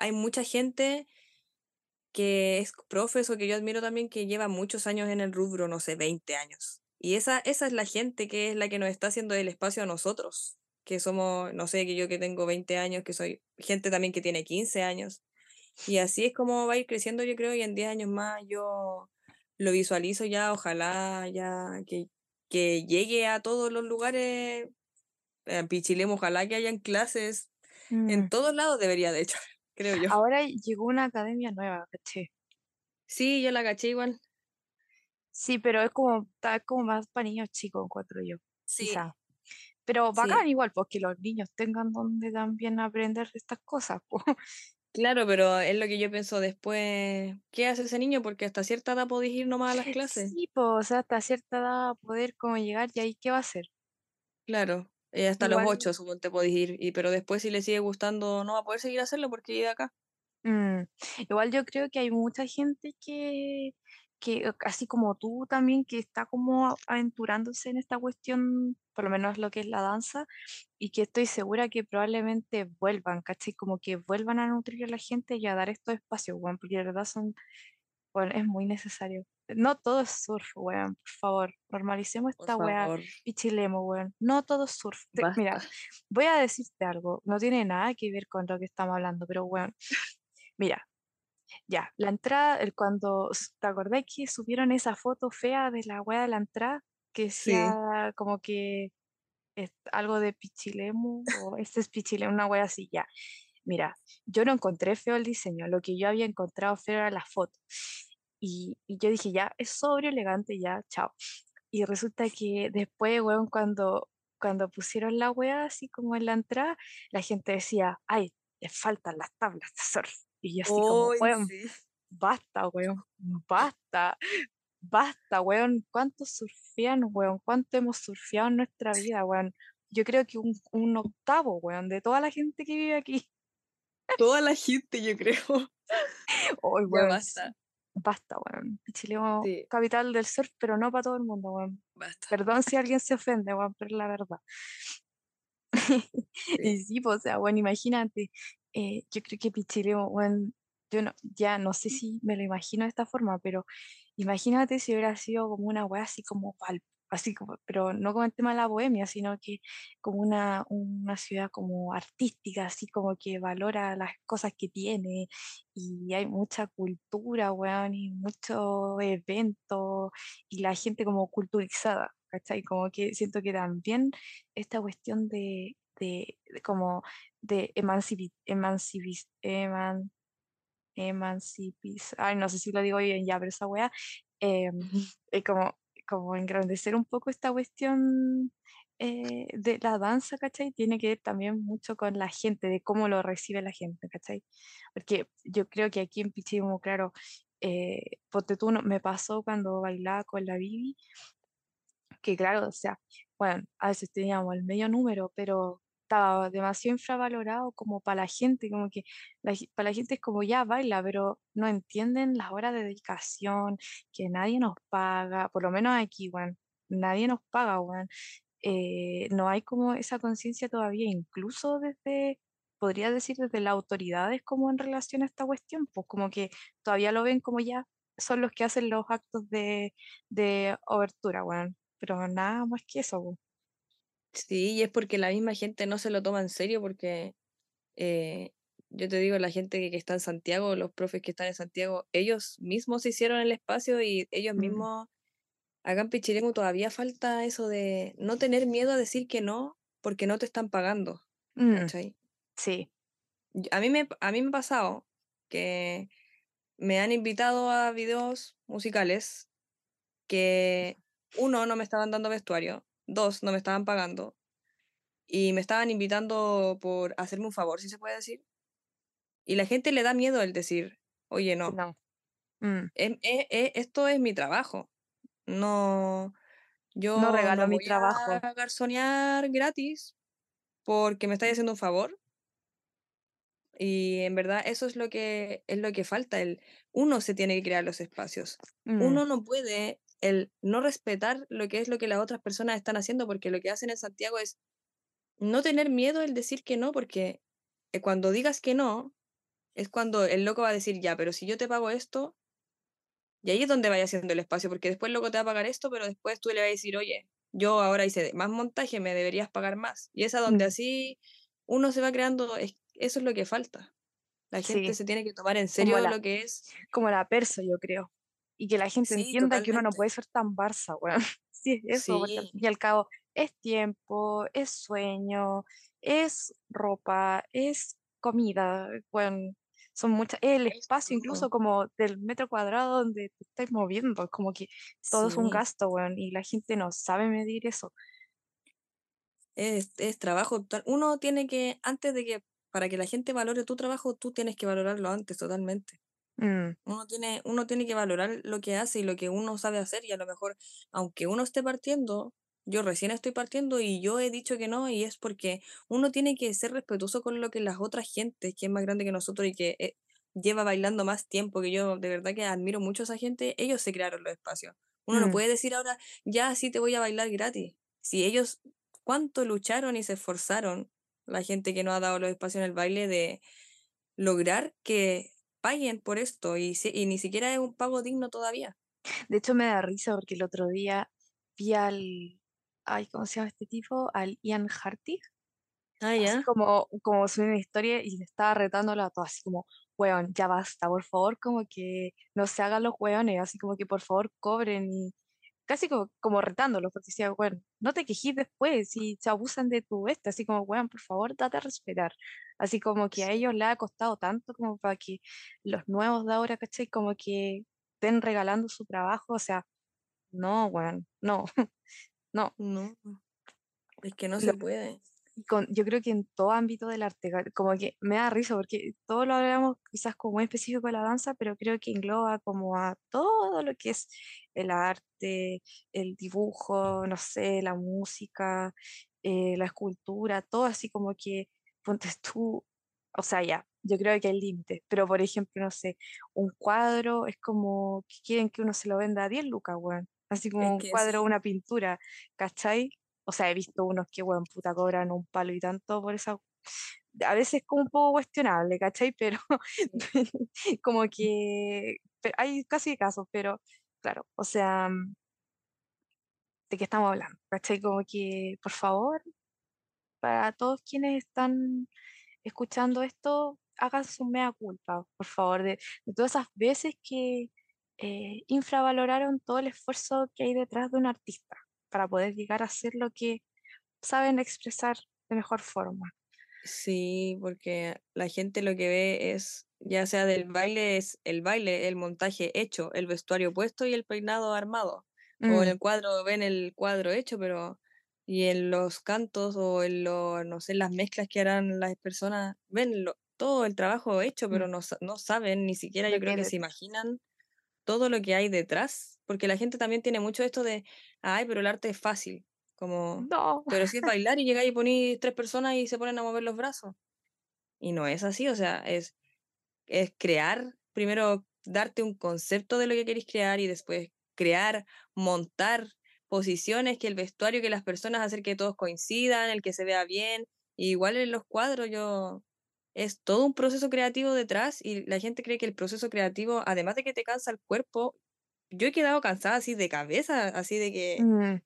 hay mucha gente que es profes o que yo admiro también que lleva muchos años en el rubro, no sé, 20 años. Y esa, esa es la gente que es la que nos está haciendo el espacio a nosotros, que somos, no sé, que yo que tengo 20 años, que soy gente también que tiene 15 años. Y así es como va a ir creciendo, yo creo, y en 10 años más yo lo visualizo ya, ojalá ya que, que llegue a todos los lugares. En Pichilemu, ojalá que hayan clases en mm. todos lados, debería de hecho, creo yo. Ahora llegó una academia nueva, ¿caché? Sí, yo la caché igual. Sí, pero es como, es como más para niños chicos, encuentro yo, Sí, quizá. Pero sí. bacán igual, pues que los niños tengan donde también aprender estas cosas, po. Claro, pero es lo que yo pienso después. ¿Qué hace ese niño? Porque hasta cierta edad podéis ir nomás a las clases. Sí, pues, o sea, hasta cierta edad poder como llegar y ahí qué va a hacer. Claro. Eh, hasta los Igual, ocho, suponte, podéis ir. Y, pero después, si le sigue gustando, no va a poder seguir hacerlo porque llega acá. mm, igual yo creo que hay mucha gente que, que, así como tú también, que está como aventurándose en esta cuestión, por lo menos lo que es la danza, y que estoy segura que probablemente vuelvan, ¿cachai? Como que vuelvan a nutrir a la gente y a dar estos espacios, weón, porque de verdad son, bueno, es muy necesario. No todo es surf, weón, por favor, normalicemos Por esta weá, favor, pichilemo, weón. No todo es surf. Te- mira, voy a decirte algo, no tiene nada que ver con lo que estamos hablando, pero weón, mira, ya, la entrada, el cuando, ¿te acordás que subieron esa foto fea de la weá de la entrada? Que Sí. decía como que es algo de Pichilemu o este es Pichilemu, una wea así, ya. Mira, yo no encontré feo el diseño, lo que yo había encontrado feo era la foto. Y, y yo dije, ya, es sobrio, elegante, ya, chao. Y resulta que después, weón, cuando, cuando pusieron la wea así como en la entrada, la gente decía, ay, les faltan las tablas de surf. Y yo así como, weón, sí. basta, weón, basta, basta, weón. ¿Cuántos surfean, weón? ¿Cuánto hemos surfeado en nuestra vida, weón? Yo creo que un, un octavo, weón, de toda la gente que vive aquí. Toda la gente, yo creo. Hoy, Ya weón, sí, basta. Basta, weón. Pichilemu, Sí, capital del surf, pero no para todo el mundo, weón. basta. Perdón si alguien se ofende, weón, pero es la verdad. Sí. Y sí, pues, o sea, bueno, imagínate, eh, yo creo que Pichilemu, weón, yo no, ya no sé si me lo imagino de esta forma, pero imagínate si hubiera sido como una weá así como Valpo, así como, pero no como el tema de la bohemia, sino que como una, una ciudad como artística, así como que valora las cosas que tiene y hay mucha cultura, weón, y muchos eventos y la gente como culturizada, ¿cachai? Como que siento que también esta cuestión de, de, de como de emancipi, emancipis, eman, emancipis, ay, no sé si lo digo bien ya, pero esa weá, eh, es como, como engrandecer un poco esta cuestión eh, de la danza, ¿cachai? Tiene que ver también mucho con la gente, de cómo lo recibe la gente, ¿cachai? Porque yo creo que aquí en Pichimo, claro, eh, ponte tú, no- me pasó cuando bailaba con la Bibi, que claro, o sea, bueno, a veces teníamos el medio número, pero estaba demasiado infravalorado como para la gente, como que la para la gente es como ya baila, pero no entienden las horas de dedicación, que nadie nos paga, por lo menos aquí, bueno, nadie nos paga, weón. Eh, no hay como esa conciencia todavía, incluso desde, podría decir desde las autoridades como en relación a esta cuestión, pues como que todavía lo ven como ya son los que hacen los actos de, de obertura, weón pero nada más que eso. Sí, y es porque la misma gente no se lo toma en serio porque eh, yo te digo, la gente que, que está en Santiago, los profes que están en Santiago, ellos mismos se hicieron el espacio y ellos Mm, mismos, acá en Pichilemu todavía falta eso de no tener miedo a decir que no porque no te están pagando, mm, sí, A mí me, a mí me ha pasado que me han invitado a videos musicales que uno, no me estaban dando vestuario, dos, no me estaban pagando y me estaban invitando por hacerme un favor, si se puede decir. Y la gente le da miedo el decir, oye, no, no. mm, em- e- e- esto es mi trabajo. No, no yo regalo no mi voy trabajo. a garzonear gratis porque me estáis haciendo un favor. Y en verdad eso es lo que es lo que falta, el uno se tiene que crear los espacios. Mm, Uno no puede el no respetar lo que es lo que las otras personas están haciendo, porque lo que hacen en Santiago es no tener miedo el decir que no, porque eh, cuando digas que no, es cuando el loco va a decir, ya, pero si yo te pago esto, y ahí es donde vaya haciendo el espacio, porque después el loco te va a pagar esto, pero después tú le vas a decir, oye, yo ahora hice más montaje, me deberías pagar más. Y es a donde mm, así uno se va creando, es- eso es lo que falta. La gente sí, se tiene que tomar en serio la, lo que es. como la persa, yo creo. Y que la gente Sí, entienda que uno no puede ser tan Barça, weón. Sí, es eso, porque al Sí, fin y al cabo es tiempo, es sueño, es ropa, es comida, weón. Son muchas, el es espacio incluso como del metro cuadrado donde te estás moviendo, como que todo es un gasto, weón, y la gente no sabe medir eso. es, es trabajo. Uno tiene que, antes de que, para que la gente valore tu trabajo, tú tienes que valorarlo antes totalmente. Mm, Uno tiene, uno tiene que valorar lo que hace y lo que uno sabe hacer y a lo mejor, aunque uno esté partiendo, yo recién estoy partiendo y yo he dicho que no y es porque uno tiene que ser respetuoso con lo que las otras gentes, que es más grande que nosotros y que eh, lleva bailando más tiempo, que yo de verdad que admiro mucho a esa gente, ellos se crearon los espacios. Uno no mm. puede decir ahora, ya sí te voy a bailar gratis. Si ellos, cuánto lucharon y se esforzaron, la gente que nos ha dado los espacios en el baile de lograr que paguen por esto y, si- y ni siquiera es un pago digno todavía. De hecho me da risa porque el otro día vi al, ay, ¿cómo se llama este tipo? Al Ian Hartig Ah, así ya. como, como subí una historia y le estaba retándolo a todo, así como, weón, ya basta, por favor, como que no se hagan los weones, así como que por favor cobren y casi como, como retándolos, porque decía, weón, no te quejes después si se abusan de tu este, así como, weón, por favor, date a respetar. Así como que a ellos les ha costado tanto como para que los nuevos de ahora, ¿cachai? Como que estén regalando su trabajo, o sea, no, weón, no, no. No, es que no se puede. Con, yo creo que en todo ámbito del arte, como que me da risa porque todo lo hablamos quizás como muy específico de la danza, pero creo que engloba como a todo lo que es el arte, el dibujo, no sé, la música, eh, la escultura, todo así como que, ponte tú, o sea, ya, yo creo que hay límites, pero por ejemplo, no sé, un cuadro es como que quieren que uno se lo venda a 10 lucas, weón. Así como Es un que cuadro, sí. una pintura, ¿cachai? O sea, he visto unos que, weón, puta, cobran un palo y tanto por esa... A veces como un poco cuestionable, ¿cachai? Pero como que hay casi casos, pero claro, o sea, mm, ¿de qué estamos hablando? ¿Cachai? Como que, por favor, para todos quienes están escuchando esto, hagan su mea culpa, por favor, de, de todas esas veces que eh, infravaloraron todo el esfuerzo que hay detrás de un artista para poder llegar a ser lo que saben expresar de mejor forma. Sí, porque la gente lo que ve es, ya sea del baile, es el baile, el montaje hecho, el vestuario puesto y el peinado armado. O en Mm, el cuadro ven el cuadro hecho, pero y en los cantos o en lo, no sé, las mezclas que harán las personas, ven lo- todo el trabajo hecho, pero mm, no, sa- no saben, ni siquiera yo creo que se imaginan todo lo que hay detrás, porque la gente también tiene mucho esto de, ay, pero el arte es fácil, como, No. pero si es bailar y llegáis y ponéis tres personas y se ponen a mover los brazos. Y no es así, o sea, es, es crear, primero darte un concepto de lo que queréis crear y después crear, montar posiciones, que el vestuario, que las personas, hacer que todos coincidan, el que se vea bien. Y igual en los cuadros, yo, es todo un proceso creativo detrás y la gente cree que el proceso creativo, además de que te cansa el cuerpo, yo he quedado cansada así de cabeza, así de que Mm,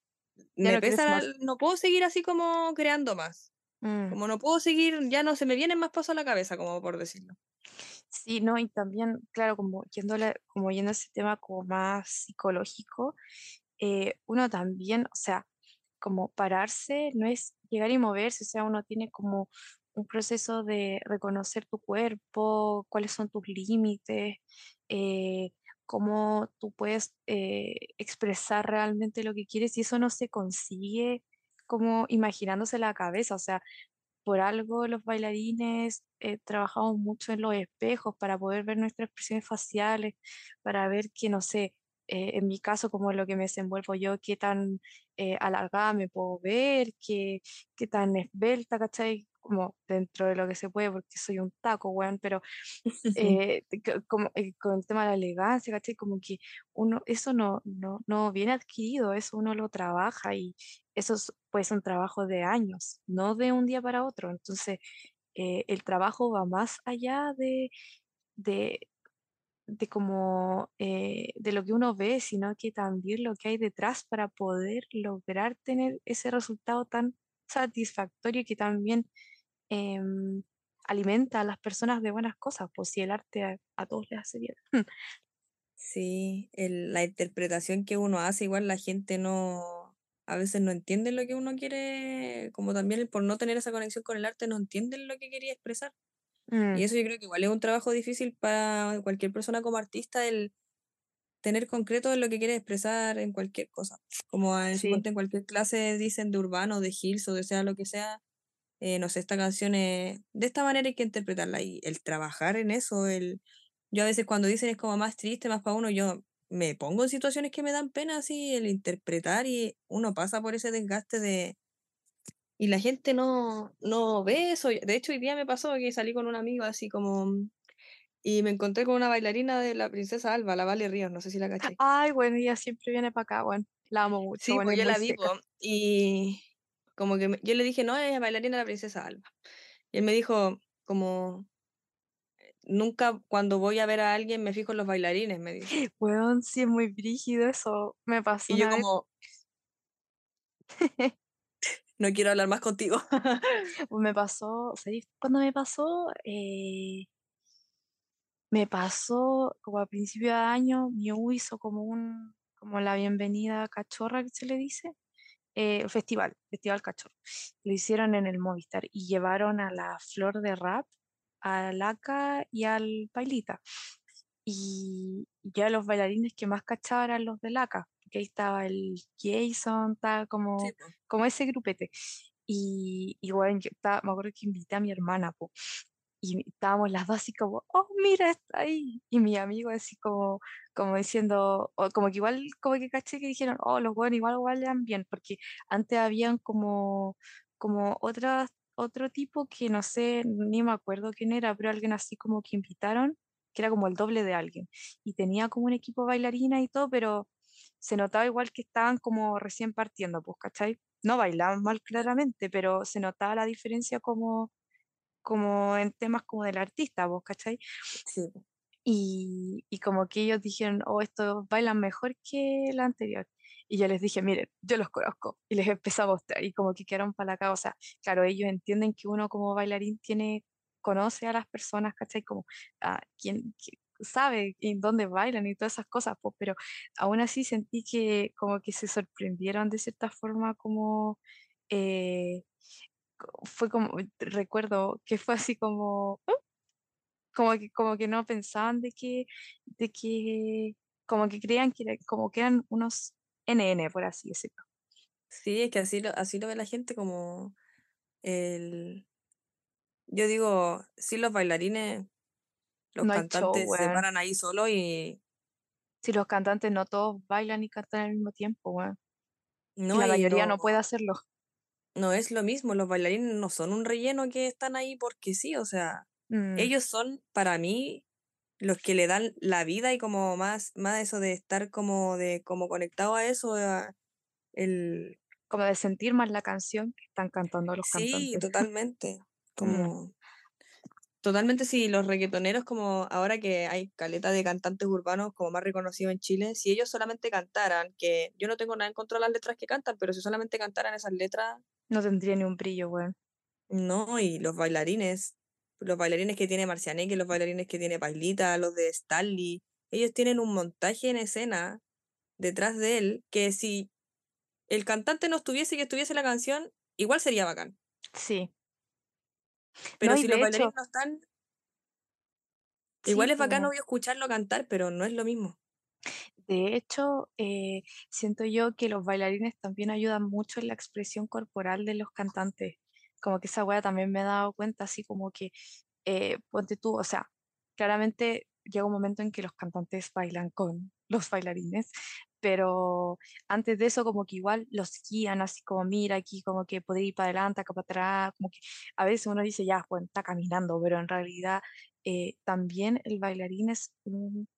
me pesa, no puedo seguir así como creando más. Mm, Como no puedo seguir, ya no se me vienen más pasos a la cabeza, como por decirlo. Sí, no, y también, claro, como yéndole, como yendo a ese tema como más psicológico, eh, uno también, o sea, como pararse no es llegar y moverse, o sea, uno tiene como un proceso de reconocer tu cuerpo, cuáles son tus límites, eh, cómo tú puedes eh, expresar realmente lo que quieres y eso no se consigue como imaginándose la cabeza, o sea, por algo los bailarines eh, trabajamos mucho en los espejos para poder ver nuestras expresiones faciales, para ver que, no sé, eh, en mi caso, como lo que me desenvuelvo yo, qué tan eh, alargada me puedo ver, qué, qué tan esbelta, ¿cachai? Como dentro de lo que se puede, porque soy un taco, weón, pero eh, como eh, con el tema de la elegancia, ¿cachai? Como que uno, eso no, no, no viene adquirido, eso uno lo trabaja y eso es, puede ser un trabajo de años, no de un día para otro. Entonces, eh, el trabajo va más allá de, de, de como eh, de lo que uno ve, sino que también lo que hay detrás para poder lograr tener ese resultado tan satisfactorio que también em, alimenta a las personas de buenas cosas, pues si el arte a, a todos les hace bien. Sí, el- la interpretación que uno hace, igual la gente no, a veces no entiende lo que uno quiere, como también el por no tener esa conexión con el arte, no entienden lo que quería expresar. Mm, Y eso yo creo que igual es un trabajo difícil para cualquier persona como artista, el tener concreto lo que quiere expresar en cualquier cosa. Como en, sí, en cualquier clase dicen de urbano, de hills o de sea lo que sea, eh, no sé, esta canción es, de esta manera hay que interpretarla. Y el trabajar en eso, el, yo a veces cuando dicen es como más triste, más para uno, yo me pongo en situaciones que me dan pena así, el interpretar y uno pasa por ese desgaste de... Y la gente no, no ve eso. De hecho, hoy día me pasó que salí con un amigo así como... Y me encontré con una bailarina de la Princesa Alba, la Vale Ríos, no sé si la caché. Ay, bueno, ella siempre viene para acá, bueno, la amo mucho, Sí, bueno, pues es yo la vi, seca. po, y como que me- yo le dije, no, ella es bailarina de la Princesa Alba. Y él me dijo, como, nunca cuando voy a ver a alguien me fijo en los bailarines, me dice. Weón, sí es muy brígido eso, me pasó Y yo vez. como, no quiero hablar más contigo. Me pasó, ¿sabéis cuándo me pasó? Eh, me pasó como a principio de año, mi hizo como un, como la bienvenida cachorra que se le dice, eh, festival, Festival Cachorro. Lo hicieron en el Movistar y llevaron a la Flor de Rap, a Laca y al Pailita. Y ya los bailarines que más cachaba eran los de Laca, porque ahí estaba el Jason, estaba como, Sí, como ese grupete. Y, y bueno, yo estaba- me acuerdo que invité a mi hermana, po, y estábamos las dos así como, oh, mira, está ahí. Y mi amigo así como, como diciendo, o como que igual, como que caché que dijeron, oh, los buenos igual bailan bien, porque antes habían como, como otras, otro tipo que no sé, ni me acuerdo quién era, pero alguien así como que invitaron, que era como el doble de alguien. Y tenía como un equipo bailarina y todo, pero se notaba igual que estaban como recién partiendo, pues, ¿cachai? No bailaban mal claramente, pero se notaba la diferencia como como en temas como del artista, ¿vos cachai? Sí. Y, y como que ellos dijeron, oh, estos bailan mejor que la anterior. Y yo les dije, miren, yo los conozco. Y les empecé a mostrar y como que quedaron para la casa. O sea, claro, ellos entienden que uno como bailarín tiene, conoce a las personas, ¿cachai? Como a quien, qui- sabe en dónde bailan y todas esas cosas, pues, pero aún así sentí que como que se sorprendieron de cierta forma como... eh, fue como, recuerdo que fue así como, "¿Ah?", como que, como que no pensaban de que, de que, como que creían que, era- como que eran unos NN, por así decirlo. Sí, es que así lo, así lo ve la gente como el... Yo digo, sí, los bailarines, los No show, cantantes se paran ahí solo y Si los cantantes no todos bailan y cantan al mismo tiempo, weón. No, la mayoría no, no puede hacerlo. No es lo mismo, los bailarines no son un relleno que están ahí porque sí, o sea, Mm, ellos son para mí los que le dan la vida y como más, más eso de estar como de como conectado a eso, a el como de sentir más la canción que están cantando los sí, cantantes. totalmente. Mm, Como totalmente sí, los reggaetoneros como ahora que hay caleta de cantantes urbanos como más reconocidos en Chile, si ellos solamente cantaran, que yo no tengo nada en contra de las letras que cantan, pero si solamente cantaran esas letras, no tendría ni un brillo, weón. no, y los bailarines, los bailarines que tiene Marcianeque, los bailarines que tiene Pailita, los de Stanley, ellos tienen un montaje en escena detrás de él que si el cantante no estuviese y que estuviese la canción, igual sería bacán. Sí. Pero No, si los hecho, bailarines no están, sí, igual es bacán pues. obvio escucharlo cantar, pero no es lo mismo. De hecho, eh, siento yo que los bailarines también ayudan mucho en la expresión corporal de los cantantes. Como que esa wea también me he dado cuenta, así como que, eh, ponte tú, o sea, claramente llega un momento en que los cantantes bailan con los bailarines, pero antes de eso como que igual los guían así como mira aquí como que puede ir para adelante, acá para atrás, a veces uno dice ya, bueno, está caminando, pero en realidad eh, también el bailarín es un,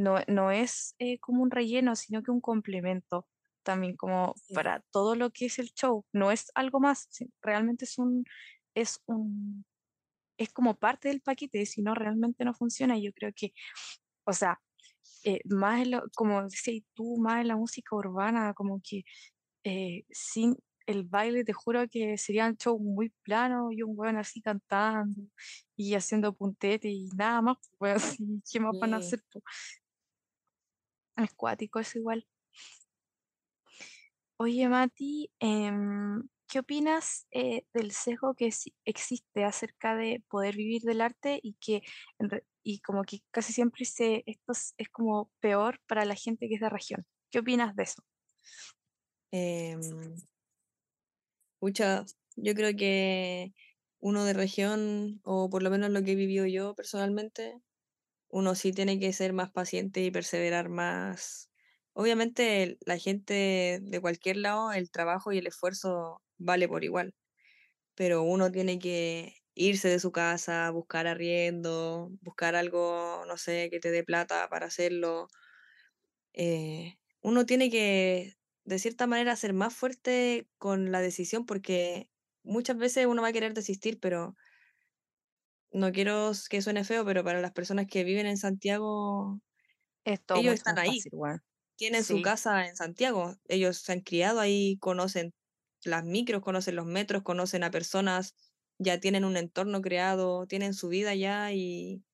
no, no es eh, como un relleno, sino que un complemento también como Sí. para todo lo que es el show, no es algo más, realmente es un, es un, es como parte del paquete, si no realmente no funciona, yo creo que, o sea, eh, más en lo- como decías tú, más en la música urbana, como que eh, sin el baile, te juro que sería un show muy plano y un weón así cantando y haciendo puntete y nada más, pues así, ¿qué más van a hacer? Po? Es igual. Oye, Mati, em, ¿qué opinas eh, del sesgo que existe acerca de poder vivir del arte y que y como que casi siempre se, esto es, como peor para la gente que es de región? ¿Qué opinas de eso? Em, pucha, yo creo que uno de región, o por lo menos lo que he vivido yo personalmente, uno sí tiene que ser más paciente y perseverar más. Obviamente la gente de cualquier lado, el trabajo y el esfuerzo vale por igual, pero uno tiene que irse de su casa, buscar arriendo, buscar algo, no sé, que te dé plata para hacerlo. Eh, uno tiene que, de cierta manera, ser más fuerte con la decisión porque muchas veces uno va a querer desistir, pero no quiero que suene feo, pero para las personas que viven en Santiago, ellos están ahí, fácil, tienen su Sí. casa en Santiago, ellos se han criado ahí, conocen las micros, conocen los metros, conocen a personas, ya tienen un entorno creado, tienen su vida ya y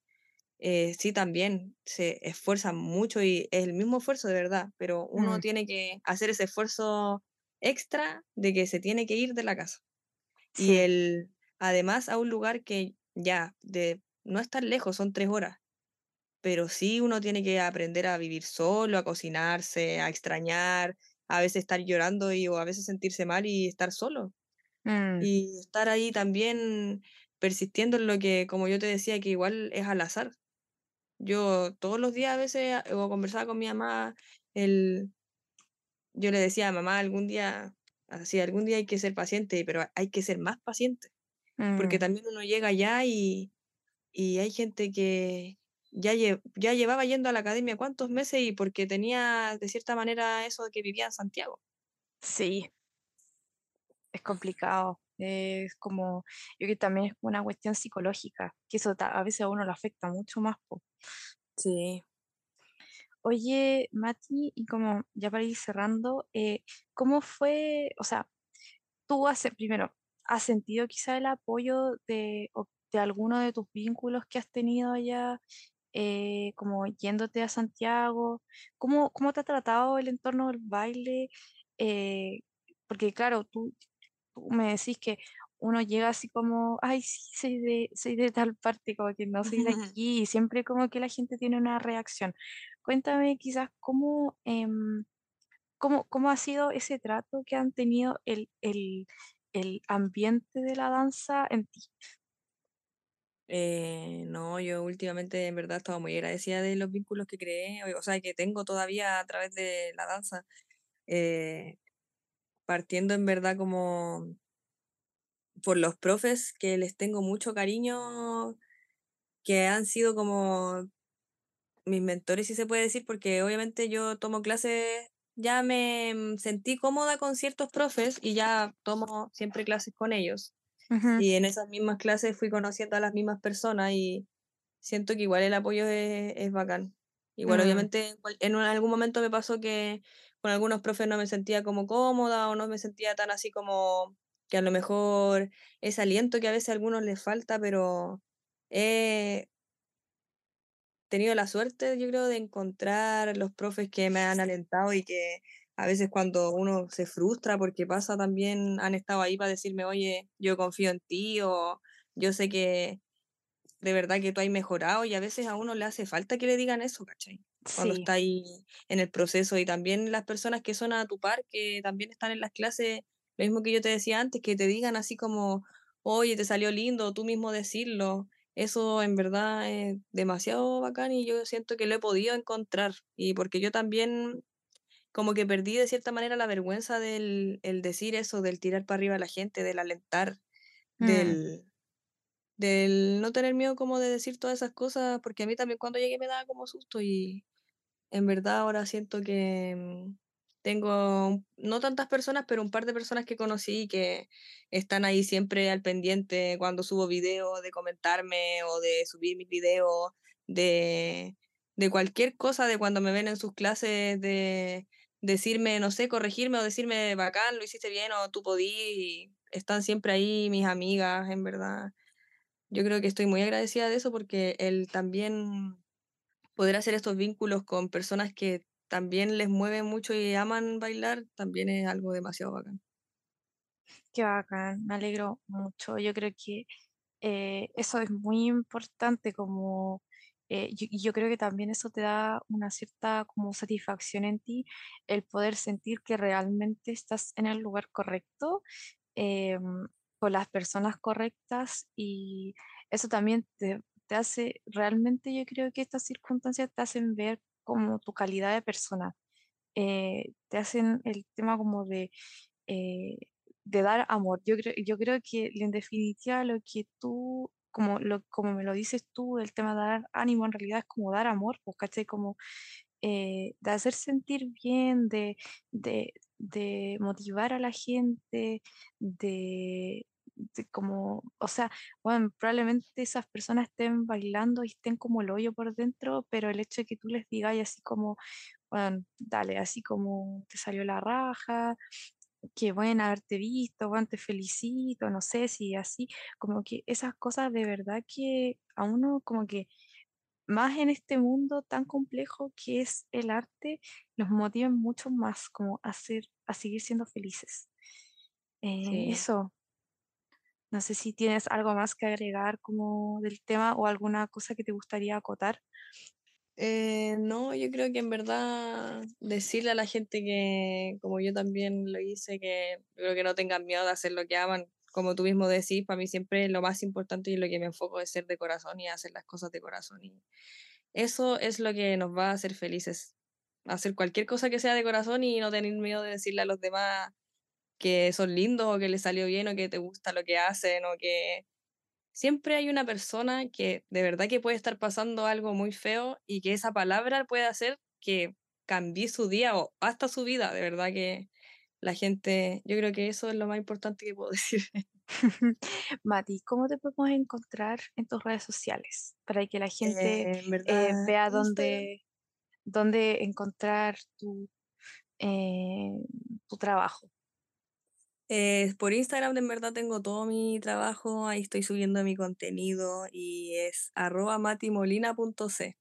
eh, sí también se esfuerzan mucho y es el mismo esfuerzo de verdad, pero uno Mm, tiene que hacer ese esfuerzo extra de que se tiene que ir de la casa. Y sí. el, además a un lugar que ya, de, no es tan lejos, son tres horas, pero sí uno tiene que aprender a vivir solo, a cocinarse, a extrañar, a veces estar llorando y, o a veces sentirse mal y estar solo. Mm, Y estar ahí también persistiendo en lo que, como yo te decía, que igual es al azar. Yo todos los días a veces, a- o conversaba con mi mamá, el, yo le decía, mamá, algún día, así, algún día hay que ser paciente, pero hay que ser más paciente, porque mm, también uno llega allá y, y hay gente que ya, lle- ya llevaba yendo a la academia cuántos meses y porque tenía de cierta manera eso de que vivía en Santiago. sí, es complicado. Es como, yo creo que también es una cuestión psicológica, que eso a veces a uno lo afecta mucho más. po. Sí. Oye, Mati, y como ya para ir cerrando, eh, ¿cómo fue, o sea, tú hace, primero, ¿has sentido quizá el apoyo de, de alguno de tus vínculos que has tenido allá, eh, como yéndote a Santiago? ¿Cómo, cómo te ha tratado el entorno del baile? Eh, porque claro, tú, tú me decís que uno llega así como, ay, sí, soy de, soy de tal parte, como que no soy de aquí, y siempre como que la gente tiene una reacción. Cuéntame quizás cómo... em, ¿Cómo, cómo ha sido ese trato que han tenido el, el, el ambiente de la danza en ti? Eh, no, yo últimamente en verdad estaba muy agradecida de los vínculos que creé, o sea, que tengo todavía a través de la danza, eh, partiendo en verdad como por los profes que les tengo mucho cariño, que han sido como mis mentores, si se puede decir, porque obviamente yo tomo clases, ya me mm, sentí cómoda con ciertos profes y ya tomo siempre clases con ellos. Ujú, Y en esas mismas clases fui conociendo a las mismas personas y siento que igual el apoyo es, es bacán. Igual mm, obviamente en un- algún momento me pasó que con algunos profes no me sentía como cómoda o no me sentía tan así como que a lo mejor ese aliento que a veces a algunos les falta, pero he tenido la suerte, yo creo, de encontrar los profes que me han alentado y que a veces cuando uno se frustra porque pasa también han estado ahí para decirme, oye, yo confío en ti o yo sé que de verdad que tú has mejorado y a veces a uno le hace falta que le digan eso, ¿cachai? Cuando sí, está ahí en el proceso y también las personas que son a tu par, que también están en las clases, lo mismo que yo te decía antes, que te digan así como, oye, te salió lindo, tú mismo decirlo, eso en verdad es demasiado bacán y yo siento que lo he podido encontrar y porque yo también como que perdí de cierta manera la vergüenza del el decir eso, del tirar para arriba a la gente, del alentar, Mm, del, del no tener miedo como de decir todas esas cosas, porque a mí también cuando llegué me daba como susto y en verdad ahora siento que mm, tengo no tantas personas, pero un par de personas que conocí que están ahí siempre al pendiente cuando subo videos, de comentarme o de subir mis videos, de, de cualquier cosa, de cuando me ven en sus clases, de decirme, no sé, corregirme o decirme, bacán, lo hiciste bien o tú podí. Están siempre ahí mis amigas, en verdad. Yo creo que estoy muy agradecida de eso porque el también poder hacer estos vínculos con personas que también les mueve mucho y aman bailar, también es algo demasiado bacán. qué bacán, me alegro mucho. Yo creo que eh, eso es muy importante como eh, yo- creo que también eso te da una cierta como satisfacción en ti, el poder sentir que realmente estás en el lugar correcto, em, con las personas correctas y eso también te, te hace, realmente yo creo que estas circunstancias te hacen ver como tu calidad de persona, eh, te hacen el tema como de eh, de dar amor. Yo creo, yo creo que en definitiva lo que tú, como, lo, como me lo dices tú, el tema de dar ánimo en realidad es como dar amor, pues, ¿cachai? Como eh, de hacer sentir bien, de, de, de motivar a la gente, de, de como, o sea, bueno, probablemente esas personas estén bailando y estén como el hoyo por dentro, pero el hecho de que tú les digas así como, bueno, dale, así como te salió la raja, qué buena haberte visto, Juan, te felicito, no sé si así, como que esas cosas de verdad que a uno como que más en este mundo tan complejo que es el arte, nos motivan mucho más como a, ser, a seguir siendo felices. Eh, Sí. eso, no sé si tienes algo más que agregar como del tema o alguna cosa que te gustaría acotar. Eh, no, yo creo que en verdad decirle a la gente que, como yo también lo hice, que creo que no tengan miedo de hacer lo que aman. Como tú mismo decís, para mí siempre lo más importante y lo que me enfoco es ser de corazón y hacer las cosas de corazón. Y eso es lo que nos va a hacer felices. Hacer cualquier cosa que sea de corazón y no tener miedo de decirle a los demás que son lindos o que les salió bien o que te gusta lo que hacen o que siempre hay una persona que de verdad que puede estar pasando algo muy feo y que esa palabra puede hacer que cambie su día o hasta su vida. De verdad que la gente, yo creo que eso es lo más importante que puedo decir. Mati, ¿cómo te podemos encontrar en tus redes sociales para que la gente Eh, eh, vea dónde, dónde encontrar tu, eh, tu trabajo? Eh, por Instagram en verdad tengo todo mi trabajo, ahí estoy subiendo mi contenido y es arroba matimolina.c,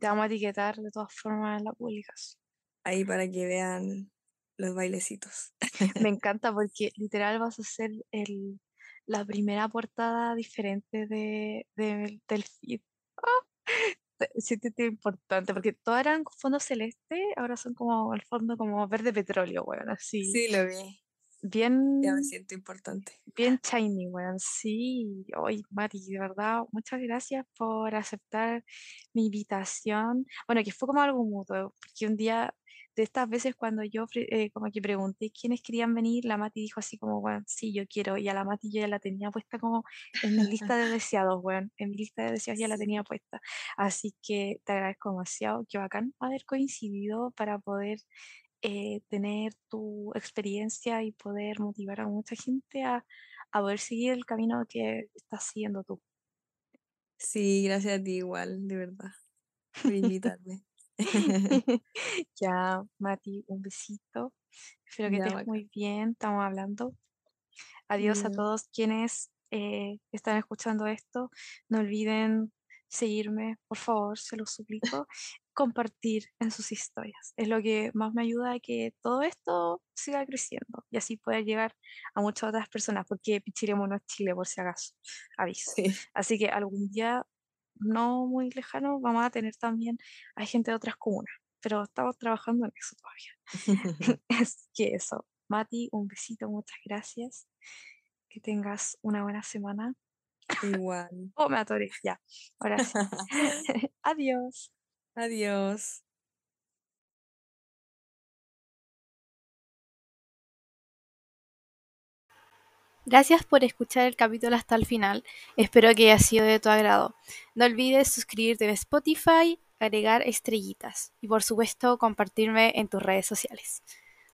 Te vamos a etiquetar de todas formas en la publicación. ahí para que vean los bailecitos. Me encanta porque literal vas a ser el, la primera portada diferente de, de- del feed. ¡Ah! Te- Siéntete importante porque todas eran fondo celeste, ahora son como el fondo como verde petróleo, weón, así. Sí, lo vi, Bien, ya me siento importante. bien shiny, weón. Sí, hoy, Mati, de verdad, muchas gracias por aceptar mi invitación. Bueno, que fue como algo mutuo, porque un día de estas veces cuando yo eh, como que pregunté quiénes querían venir, la Mati dijo así como, bueno, sí, yo quiero, y a la Mati yo ya la tenía puesta como en mi lista de deseados, weón, en mi lista de deseados ya la tenía puesta. Así que te agradezco demasiado, qué bacán haber coincidido para poder eh, tener tu experiencia y poder motivar a mucha gente a, a poder seguir el camino que estás siguiendo tú. Sí, gracias a ti igual, de verdad, por invitarme. ya, Mati, un besito. Espero que Ya, estés bacán. muy bien. Estamos hablando. Adiós a todos quienes eh, están escuchando esto. No olviden seguirme, por favor, se los suplico. Compartir en sus historias. Es lo que más me ayuda a que todo esto siga creciendo y así pueda llegar a muchas otras personas, porque Pichiremo no es Chile, por si acaso. Aviso. Sí. Así que algún día no muy lejano vamos a tener también a gente de otras comunas, pero estamos trabajando en eso todavía. Es que eso. Mati, un besito, muchas gracias. Que tengas una buena semana. Igual. Oh, me atoré. Ya. Ahora sí. Adiós. Adiós. Gracias por escuchar el capítulo hasta el final. Espero que haya sido de tu agrado. No olvides suscribirte en Spotify, agregar estrellitas y por supuesto compartirme en tus redes sociales.